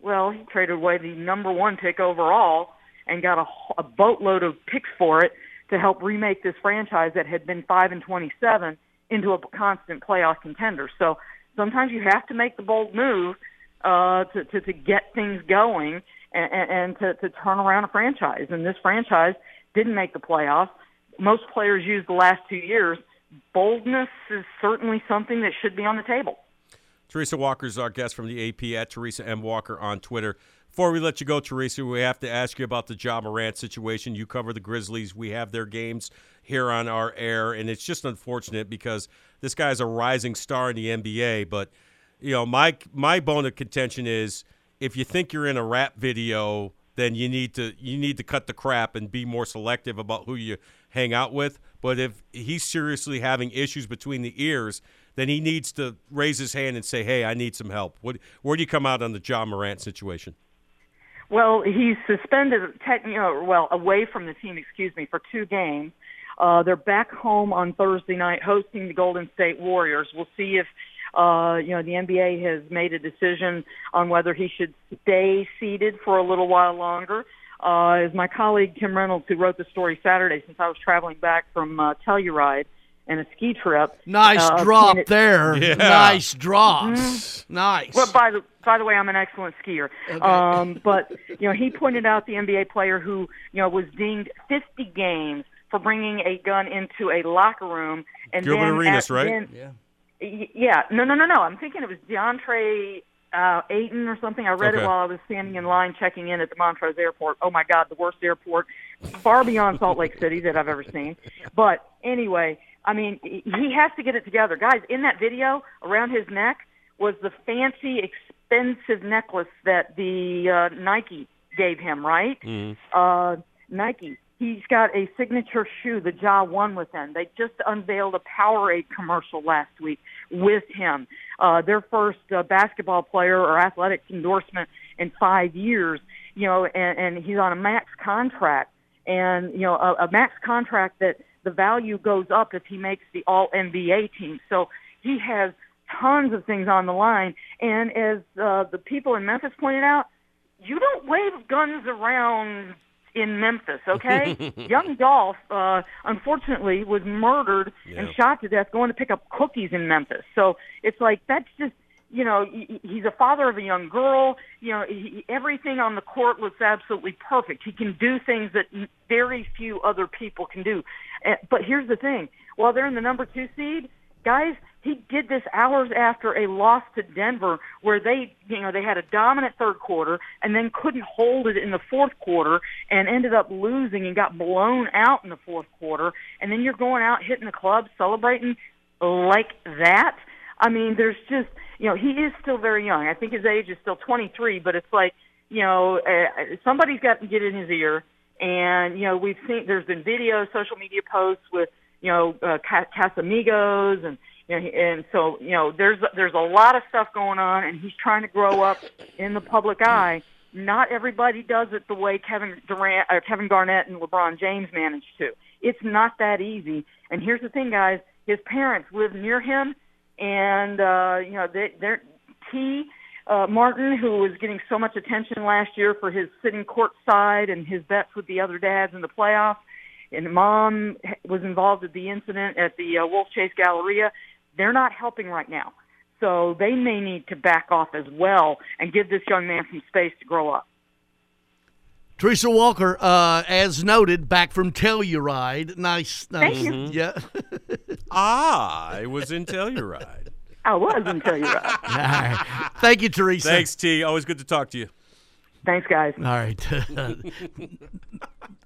Well, he traded away the number one pick overall and got a, a boatload of picks for it to help remake this franchise that had been five and 27 into a constant playoff contender. So sometimes you have to make the bold move uh, to, to to get things going and, and to, to turn around a franchise. And this franchise didn't make the playoffs. Most players use the last two years. Boldness is certainly something that should be on the table. Teresa Walker is our guest from the AP at Teresa M. Walker on Twitter. Before we let you go, Teresa, we have to ask you about the Ja Morant situation. You cover the Grizzlies. We have their games here on our air, and it's just unfortunate because this guy's a rising star in the NBA. But you know, my my bone of contention is if you think you're in a rap video, then you need to you need to cut the crap and be more selective about who you hang out with. But if he's seriously having issues between the ears, then he needs to raise his hand and say, "Hey, I need some help." What, where do you come out on the Ja Morant situation? Well, he's suspended, tech, you know, well, away from the team, excuse me, for two games. Uh, they're back home on Thursday night hosting the Golden State Warriors. We'll see if, uh, you know, the NBA has made a decision on whether he should stay seated for a little while longer. Uh, as my colleague Tim Reynolds, who wrote the story Saturday, since I was traveling back from uh, Telluride and a ski trip. Nice uh, drop pointed- there. Yeah. Nice drops. Mhm. Nice. Well, by the by the way, I'm an excellent skier. Um, but you know, he pointed out the NBA player who you know was dinged 50 games for bringing a gun into a locker room and Gilbert then Arenas, at- right? then- yeah. Y- Yeah, no, no, no, no. I'm thinking it was DeAndre uh, Ayton or something. I read Okay. it while I was standing in line checking in at the Montrose Airport. Oh my God, the worst airport, far beyond Salt Lake City that I've ever seen. But anyway, I mean, he he has to get it together, guys. In that video, around his neck was the fancy, expensive necklace that the uh, Nike gave him, right? uh, Nike. He's got a signature shoe, the Ja One with him. They just unveiled a Powerade commercial last week with him. Uh, their first uh, basketball player or athletic endorsement in five years. You know, and, and he's on a max contract, and you know, a, a max contract that the value goes up if he makes the All NBA team. So he has tons of things on the line. And as uh, the people in Memphis pointed out, you don't wave guns around in Memphis, okay? Young Dolph, uh, unfortunately, was murdered and shot to death going to pick up cookies in Memphis. So it's like that's just, you know, he, he's a father of a young girl. You know, he, everything on the court looks absolutely perfect. He can do things that very few other people can do. Uh, but here's the thing: while they're in the number two seed, guys, he did this hours after a loss to Denver where they, you know, they had a dominant third quarter and then couldn't hold it in the fourth quarter and ended up losing and got blown out in the fourth quarter. And then you're going out hitting the club celebrating like that. I mean, there's just, you know, he is still very young. I think his age is still 23, but it's like, you know, uh, somebody's got to get in his ear. And, you know, we've seen, there's been videos, social media posts with, you know, uh, Ca- Casamigos and, you know, and so, you know, there's, there's a lot of stuff going on and he's trying to grow up in the public eye. Not everybody does it the way Kevin Durant or Kevin Garnett and LeBron James managed to. It's not that easy. And here's the thing, guys, his parents live near him and, uh, you know, they, they're, T, uh, Martin, who was getting so much attention last year for his sitting courtside and his bets with the other dads in the playoffs, and mom was involved at the incident at the uh, Wolfchase Galleria. They're not helping right now, so they may need to back off as well and give this young man some space to grow up. Teresa Walker, uh, as noted, back from Telluride. Nice, nice. Thank you. Yeah. ah, I was in Telluride. I was in Telluride. All right. Thank you, Teresa. Thanks, T. Always good to talk to you. Thanks, guys. All right.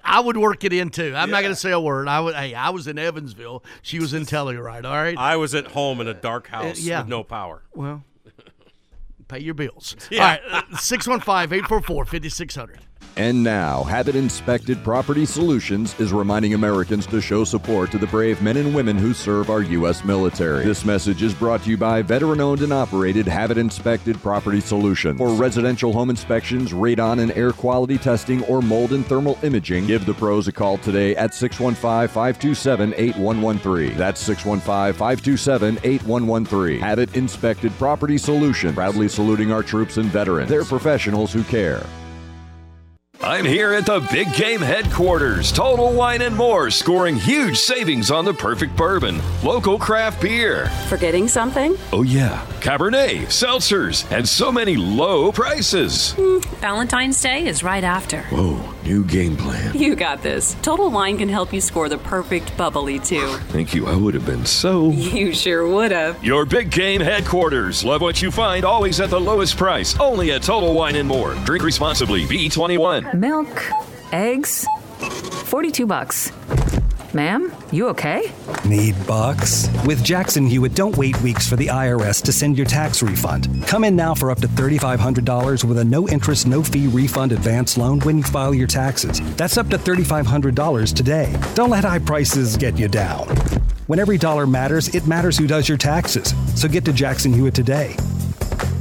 I would work it in too. I'm not going to say a word. I would. Hey, I was in Evansville. She was in Telluride. All right. I was at home in a dark uh, house yeah. with no power. Well, pay your bills. Yeah. All right. Uh, 615 844 5600. And now, Habit Inspected Property Solutions is reminding Americans to show support to the brave men and women who serve our U.S. military. This message is brought to you by veteran owned and operated Habit Inspected Property Solutions. For residential home inspections, radon and air quality testing, or mold and thermal imaging, give the pros a call today at 615 527 8113. That's 615 527 8113. Habit Inspected Property Solution, proudly saluting our troops and veterans. They're professionals who care. I'm here at the Big Game headquarters, Total Wine and More, scoring huge savings on the perfect bourbon, local craft beer. Forgetting something? Oh, yeah, Cabernet, seltzers, and so many low prices. Hmm, Valentine's Day is right after. Whoa, new game plan. You got this. Total Wine can help you score the perfect bubbly, too. Thank you, I would have been so. You sure would have. Your Big Game headquarters. Love what you find, always at the lowest price. Only at Total Wine and More. Drink responsibly. B21. Milk, eggs, 42 bucks. Ma'am, you okay? Need bucks? With Jackson Hewitt, don't wait weeks for the IRS to send your tax refund. Come in now for up to $3,500 with a no interest, no fee refund advance loan when you file your taxes. That's up to $3,500 today. Don't let high prices get you down. When every dollar matters, it matters who does your taxes. So get to Jackson Hewitt today.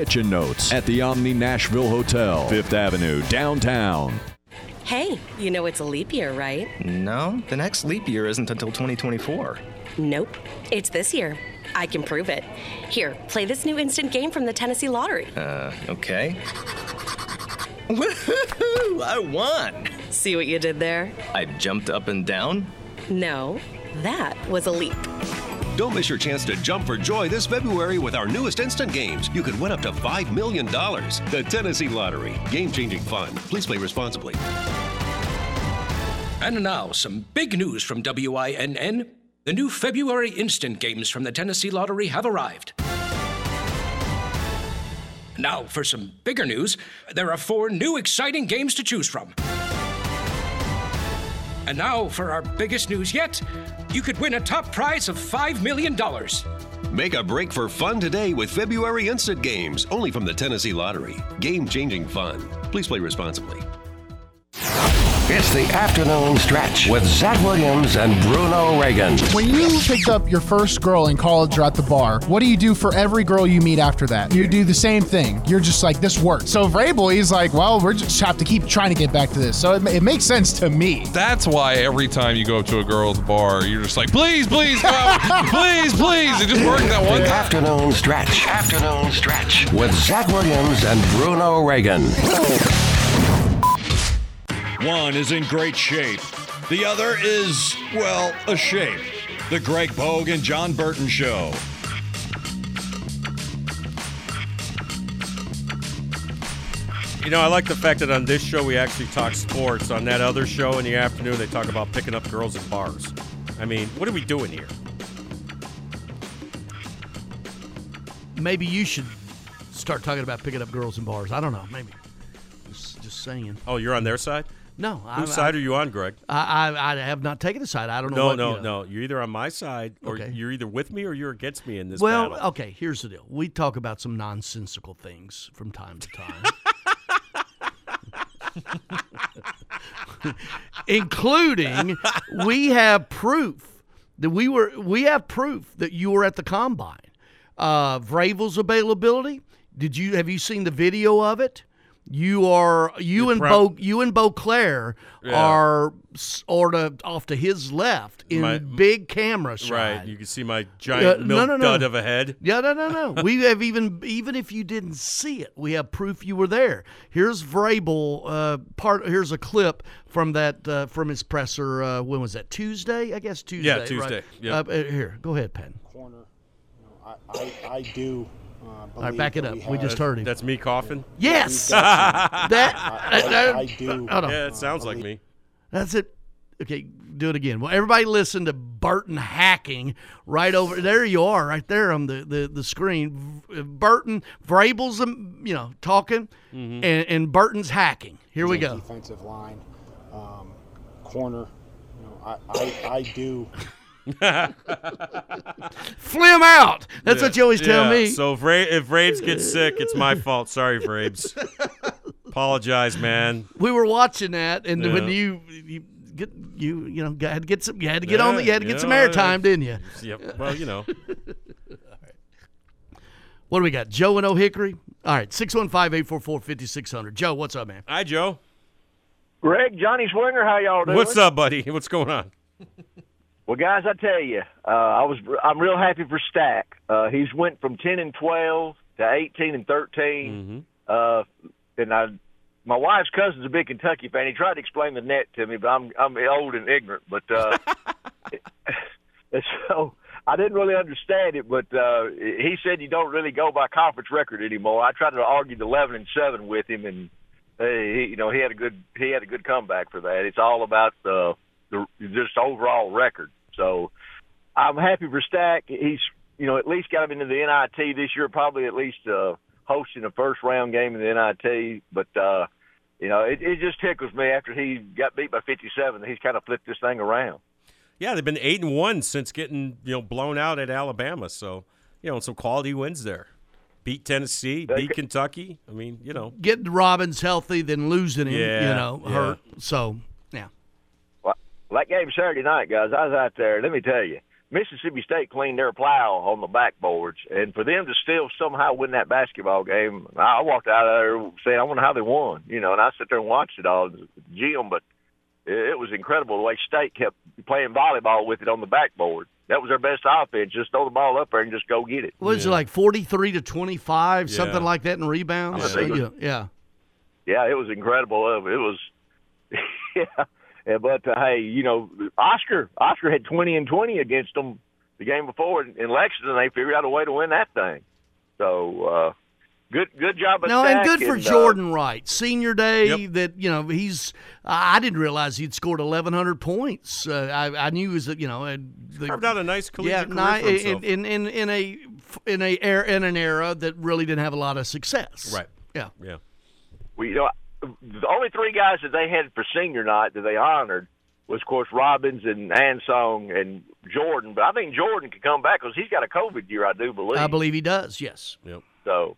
Notes at the Omni Nashville Hotel, Fifth Avenue, downtown. Hey, you know it's a leap year, right? No, the next leap year isn't until 2024. Nope. It's this year. I can prove it. Here, play this new instant game from the Tennessee Lottery. Uh, okay. Woohoo! I won! See what you did there? I jumped up and down. No, that was a leap. Don't miss your chance to jump for joy this February with our newest instant games. You could win up to $5 million. The Tennessee Lottery. Game changing fun. Please play responsibly. And now, some big news from WINN. The new February instant games from the Tennessee Lottery have arrived. Now, for some bigger news, there are four new exciting games to choose from. And now, for our biggest news yet, you could win a top prize of $5 million. Make a break for fun today with February Instant Games, only from the Tennessee Lottery. Game changing fun. Please play responsibly. It's the afternoon stretch with Zach Williams and Bruno Reagan. When you picked up your first girl in college or at the bar, what do you do for every girl you meet after that? You do the same thing. You're just like, this worked. So Vrabel, he's like, well, we're just have to keep trying to get back to this. So it, it makes sense to me. That's why every time you go up to a girl's bar, you're just like, please, please, come, please, please. It just worked that one time. afternoon stretch. Afternoon stretch with Zach Williams and Bruno Reagan. One is in great shape. The other is, well, a shape. The Greg Pogue and John Burton Show. You know, I like the fact that on this show we actually talk sports. On that other show in the afternoon, they talk about picking up girls in bars. I mean, what are we doing here? Maybe you should start talking about picking up girls in bars. I don't know. Maybe. Just, just saying. Oh, you're on their side? No, I, Whose side are you on, Greg? I, I I have not taken a side. I don't know. No, what, no, you know. no. You're either on my side or Okay. you're either with me or you're against me in this Well, battle. okay. Here's the deal. We talk about some nonsensical things from time to time. including we have proof that we were we have proof that you were at the combine. Uh, Vrabel's availability. Did you have you seen the video of it? You are you You're and proud- Bo you and Beauclair Yeah. are sort of off to his left in My- big camera shot. Right. You can see my giant Uh, milk no, no, no. dud of a head. Yeah, no, no, no. we have even even if you didn't see it, we have proof you were there. Here's Vrabel. Uh, part. Here's a clip from that uh, from his presser. Uh, when was that? Tuesday, I guess. Tuesday. right? Tuesday, yep. Uh, uh, here, go ahead, Penn. corner. You know, I, I, I do. Uh, All right, back it up. that We just heard him. That's me coughing. Yes. We've got some- that. I, I, I do. Hold on. Yeah, it sounds like me. That's it. Okay, do it again. Well, everybody listen to Burton hacking right over there. You are right there on the the, the screen. Burton Vrabel's um, you know talking, Mhm. and, and Burton's hacking. Here we go. Defensive line, um, corner. You know, I, I, I do. Flim out. That's Yeah, what you always tell me. So if, Ra- if Rabes gets sick, it's my fault. Sorry, Rabes. Apologize, man. we were watching that, and when you you get you you know had to get some you had to get on the, you had to get some know, airtime, didn't you? Yep. Well, you know. What do we got? Joe and Old Hickory. All right, 615-844-5600. Joe, what's up, man? Hi, Joe. Greg, Johnny Swinger, how y'all doing? What's up, buddy? What's going on? Well, guys, I tell you, uh, I was I'm real happy for Stack. Uh, he's went from ten and twelve to eighteen and 13 Uh, and I, my wife's cousin's a big Kentucky fan. He tried to explain the NET to me, but I'm I'm old and ignorant. But uh, so I didn't really understand it. But uh, he said you don't really go by conference record anymore. I tried to argue the eleven and seven with him, and uh, he, you know he had a good he had a good comeback for that. It's all about the the just overall record. So I'm happy for Stack. He's you know at least got him into the NIT this year. Probably at least uh, hosting a first round game in the NIT. But uh, you know it, it just tickles me after he got beat by 57 that he's kind of flipped this thing around. Yeah, they've been eight and one since getting you know blown out at Alabama. So you know some quality wins there. Beat Tennessee, beat Kentucky. I mean, you know. Getting Robbins healthy, then losing him, you know, yeah. hurt. So, yeah. Well, that game Saturday night, guys, I was out there. Let me tell you, Mississippi State cleaned their plow on the backboards, and for them to still somehow win that basketball game, I walked out of there saying, "I wonder how they won." You know, and I sat there and watched it all, Jim, but it, it was incredible the way State kept playing volleyball with it on the backboard. That was their best offense. Just throw the ball up there and just go get it. What is it like 43 to 25, Yeah. something like that in rebounds? Yeah. Yeah. yeah. yeah, it was incredible. It was, yeah. Yeah, But uh, hey, you know, Oscar Oscar had twenty and twenty against them the game before in Lexington. They figured out a way to win that thing. So uh, good good job. No, and good for uh, Jordan Wright. Senior day that, you know, he's, I I didn't realize he'd scored 1,100 points. Uh, I, I knew he was, you know, uh, the, Carved out a nice yeah, collegiate career for himself. in, in, in, in a, in a, er- in an era that really didn't have a lot of success. Right. Yeah. Yeah. Well, you know, the only three guys that they had for senior night that they honored was, of course, Robbins and Ansong and Jordan. But I think Jordan could come back because he's got a COVID year, I do believe. I believe he does, yes. Yep. So,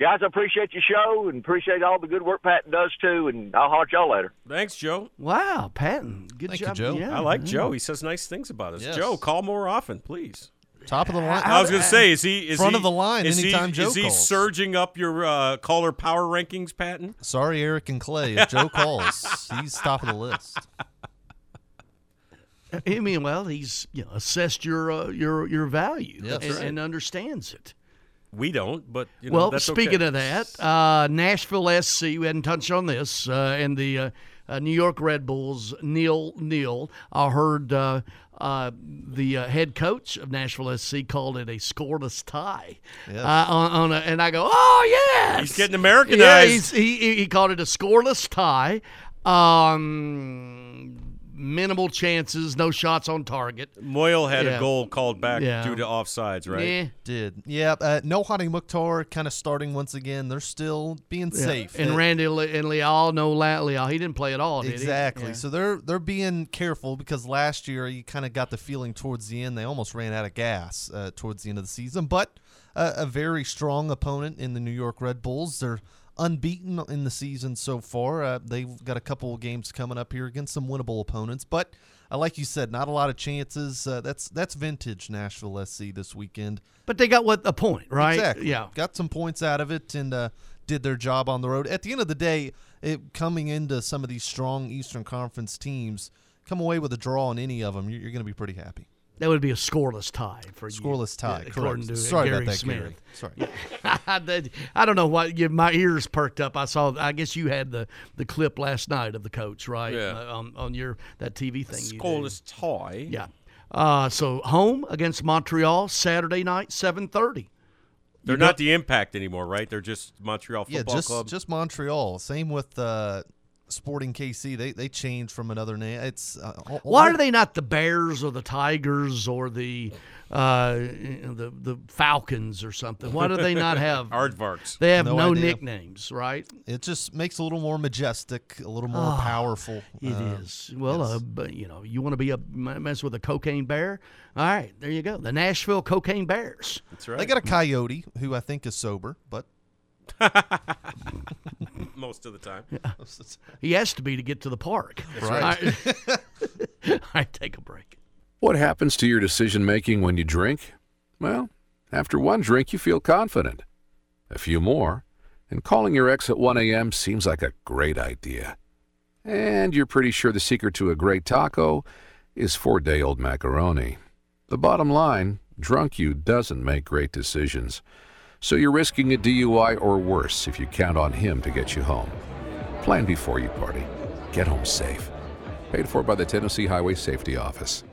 guys, I appreciate your show and appreciate all the good work Patton does too. And I'll holler at y'all later. Thanks, Joe. Wow, Patton. Good Thank job. you, Joe. Yeah, I like yeah. Joe. He says nice things about us. Yes. Joe, call more often, please. Top of the line. I was going to say, is he is front he, of the line is anytime he, Joe Is he calls? surging up your uh, caller power rankings, Patton? Sorry, Eric and Clay. If Joe calls, he's top of the list. I mean, well, he's you know assessed your uh, your your value Yes. and, right. and understands it. We don't, but you know, well, that's speaking okay. of that, uh, Nashville SC. We hadn't touched on this, uh, and the uh, uh, New York Red Bulls, Neil Neal. I heard uh, uh, the uh, head coach of Nashville SC called it a scoreless tie. Yes. Uh, on, on a, and I go, oh yes, He's getting Americanized. Yeah, he's, he he- he called it a scoreless tie. Um, minimal chances, no shots on target. Moyle had Yeah. a goal called back Yeah. due to offsides, right? Yeah. Did yeah. Uh, no Hani Mukhtar kind of starting once again. They're still being Yeah. safe. And Uh, Randy Le- and Leal, no La- Leal. He didn't play at all, did he? Exactly. Yeah. So they're they're being careful because last year you kind of got the feeling towards the end they almost ran out of gas uh, towards the end of the season. But uh, a very strong opponent in the New York Red Bulls. They're unbeaten in the season so far. Uh, they've got a couple of games coming up here against some winnable opponents, but. Uh, like you said, not a lot of chances. Uh, that's that's vintage Nashville SC this weekend. But they got what a point, right? Exactly. Yeah. Got some points out of it and uh, did their job on the road. At the end of the day, it, coming into some of these strong Eastern Conference teams, come away with a draw on any of them, you're, you're going to be pretty happy. That would be a scoreless tie for you. Scoreless tie, Yeah, according correct. to Sorry about that, Smith. Gary. Sorry. Yeah. I don't know what you, my ears perked up. I saw. I guess you had the, the clip last night of the coach, right? Yeah. Uh, on, on your that TV thing. you do. Scoreless tie. Yeah. Uh, so home against Montreal Saturday night, seven thirty. They're not the Impact anymore, right? They're just Montreal Yeah, Football just Club. just Montreal. Same with uh, Sporting KC. They they changed from another name. It's uh, Why are they not the Bears or the Tigers or the uh, the the Falcons or something? Why do they not have Aardvarks? They have No no, nicknames, right? It just makes it a little more majestic, a little more Ah, powerful. It Uh, is. Well, uh, but you know, you want to be a mess with a cocaine bear? All right, there you go. The Nashville Cocaine Bears. That's right. They got a coyote who I think is sober, but Most of the time. He has to be to get to the park. That's right. All right. All right, take a break. What happens to your decision making when you drink? Well, after one drink, you feel confident. A few more, and calling your ex at 1 a.m. seems like a great idea. And you're pretty sure the secret to a great taco is four day old macaroni. The bottom line drunk you doesn't make great decisions. So you're risking a DUI or worse if you count on him to get you home. Plan before you party. Get home safe. Paid for by the Tennessee Highway Safety Office.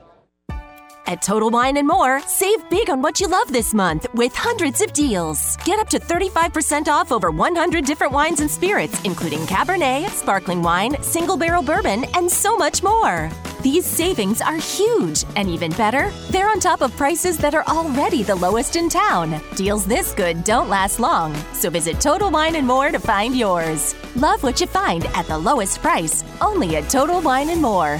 At Total Wine and More, save big on what you love this month with hundreds of deals. Get up to 35% off over 100 different wines and spirits, including Cabernet, sparkling wine, single barrel bourbon, and so much more. These savings are huge, and even better, they're on top of prices that are already the lowest in town. Deals this good don't last long, so visit Total Wine and More to find yours. Love what you find at the lowest price, only at Total Wine and More.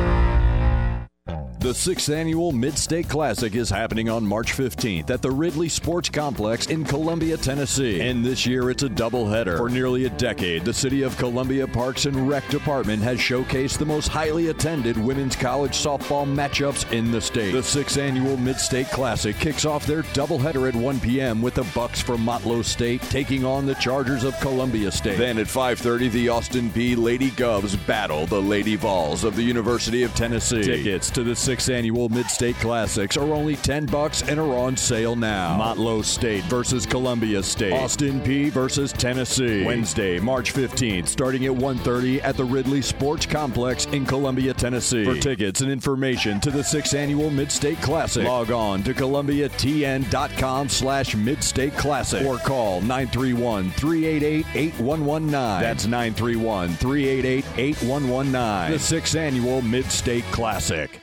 The sixth annual Mid State Classic is happening on March 15th at the Ridley Sports Complex in Columbia, Tennessee. And this year it's a doubleheader. For nearly a decade, the City of Columbia Parks and Rec Department has showcased the most highly attended women's college softball matchups in the state. The sixth annual Mid State Classic kicks off their doubleheader at 1 p.m. with the Bucks from Motlow State taking on the Chargers of Columbia State. Then at 5:30, the Austin Peay Lady Govs battle the Lady Vols of the University of Tennessee. Tickets to the sixth annual Mid-State Classics are only 10 bucks and are on sale now. Motlow State versus Columbia State. Austin Peay versus Tennessee. Wednesday, March 15th, starting at 1:30 at the Ridley Sports Complex in Columbia, Tennessee. For tickets and information to the sixth annual Mid-State Classic, log on to columbiatn.com slash Mid-State Classic or call 931-388-8119. That's 931-388-8119. The sixth annual Mid-State Classic.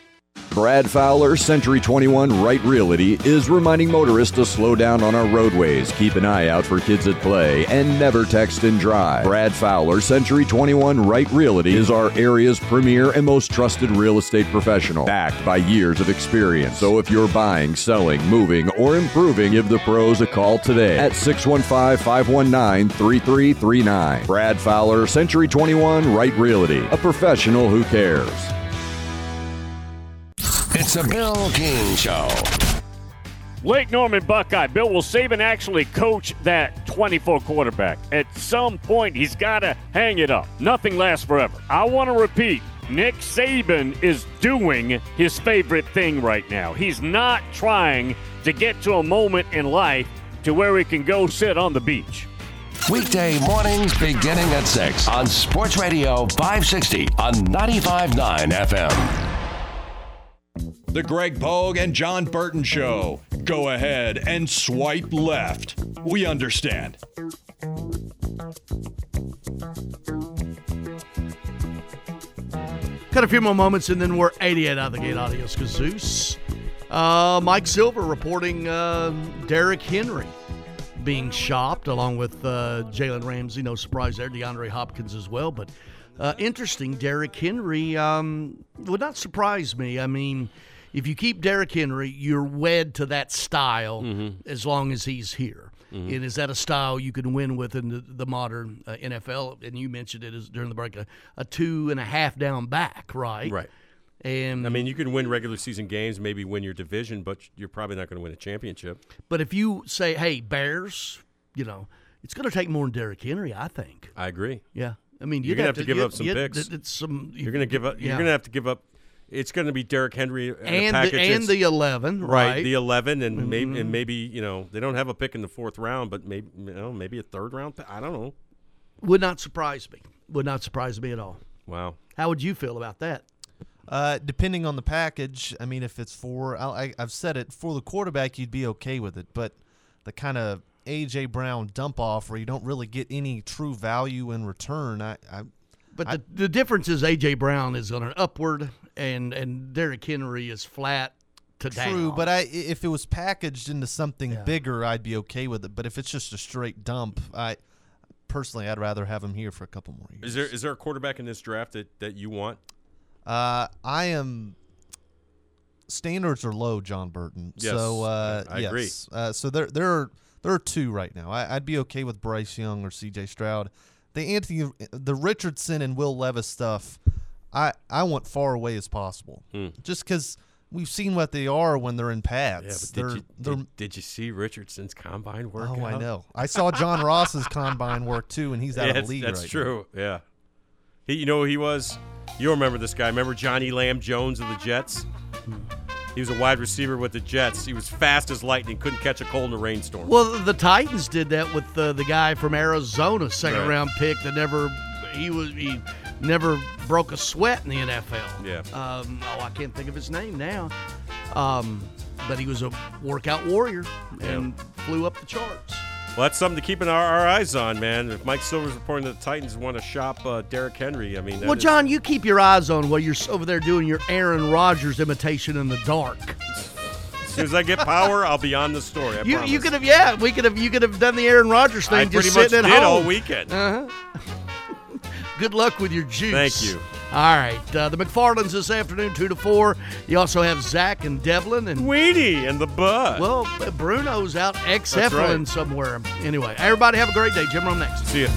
Brad Fowler, Century 21 Right Realty, is reminding motorists to slow down on our roadways, keep an eye out for kids at play, and never text and drive. Brad Fowler, Century 21 Right Realty, is our area's premier and most trusted real estate professional, backed by years of experience. So if you're buying, selling, moving, or improving, give the pros a call today at 615 519 3339. Brad Fowler, Century 21 Right Realty, a professional who cares. It's a Bill King Show. Lake Norman Buckeye. Bill will Saban actually coach that 24 quarterback. At some point, he's got to hang it up. Nothing lasts forever. I want to repeat Nick Saban is doing his favorite thing right now. He's not trying to get to a moment in life to where he can go sit on the beach. Weekday mornings beginning at 6 on Sports Radio 560 on 95.9 FM. The Greg Pogue and John Burton Show. Go ahead and swipe left. We understand. Got a few more moments and then we're 88 out of the gate. Adios, Kazoos. Uh, Mike Silver reporting uh, Derrick Henry being shopped along with uh, Jalen Ramsey. No surprise there. DeAndre Hopkins as well. But uh, interesting, Derrick Henry um, would not surprise me. I mean, if you keep Derrick Henry, you're wed to that style as long as he's here. Mhm. And is that a style you can win with in the, the modern uh, NFL? And you mentioned it as during the break, a, a two and a half down back, right? Right. And I mean, you can win regular season games, maybe win your division, but you're probably not going to win a championship. But if you say, "Hey, Bears," you know, it's going to take more than Derrick Henry, I think. I agree. Yeah, I mean, you're you'd gonna have to, give up some picks. it's some. you're gonna give up. You're yeah. gonna have to give up. It's going to be Derrick Henry and, a the- and the 11, right. The eleven, and maybe Mhm. and maybe you know they don't have a pick in the fourth round, but maybe you know maybe a third round. Pick. I don't know. Would not surprise me. Would not surprise me at all. Wow. How would you feel about that? Uh, depending on the package, I mean, if it's for, I, I, I've said it for the quarterback, you'd be okay with it. But the kind of AJ Brown dump off where you don't really get any true value in return, I, I But the, the difference is A.J. Brown is on an upward, and and Derrick Henry is flat to True, down. but I if it was packaged into something bigger, I'd be okay with it. But if it's just a straight dump, I personally I'd rather have him here for a couple more years. Is there is there a quarterback in this draft that, that you want? Uh, I am. Standards are low, John Burton. Yes, so uh, I- I agree. yes. Uh, so there, there are there are two right now. I, I'd be okay with Bryce Young or C.J. Stroud. The Anthony, the Richardson and Will Levis stuff, I I want far away as possible. Hmm. Just because we've seen what they are when they're in pads. Yeah, but they're, did you, they're did, did you see Richardson's combine work? Oh, I know. I saw John Ross's combine work too, and he's out yeah, of the that's- league That's right true. Yeah. He, you know who he was? You remember this guy? Remember Johnny Lam Jones of the Jets? He was a wide receiver with the Jets. He was fast as lightning, couldn't catch a cold in a rainstorm. Well, the Titans did that with uh, the guy from Arizona, second Right. round pick that never he was he never broke a sweat in the NFL. Yeah. Um, oh, I can't think of his name now. Um, but he was a workout warrior and flew up the charts. Well, that's something to keep our, our eyes on, man. If Mike Silver's reporting that the Titans want to shop uh, Derrick Henry, I mean, Well, is- John, you keep your eyes on while you're over there doing your Aaron Rodgers imitation in the dark. as soon as I get power, I'll be on the story. I You, you could have, yeah, we could have, you could have done the Aaron Rodgers thing I just pretty sitting much at did home all weekend. Uh-huh. Good luck with your juice. Thank you. All right, uh, the McFarlands this afternoon, two to four. You also have Zach and Devlin and Weenie and the Bud. Well, Bruno's out ex right. somewhere. Anyway, everybody have a great day. Jim Rome next. See ya.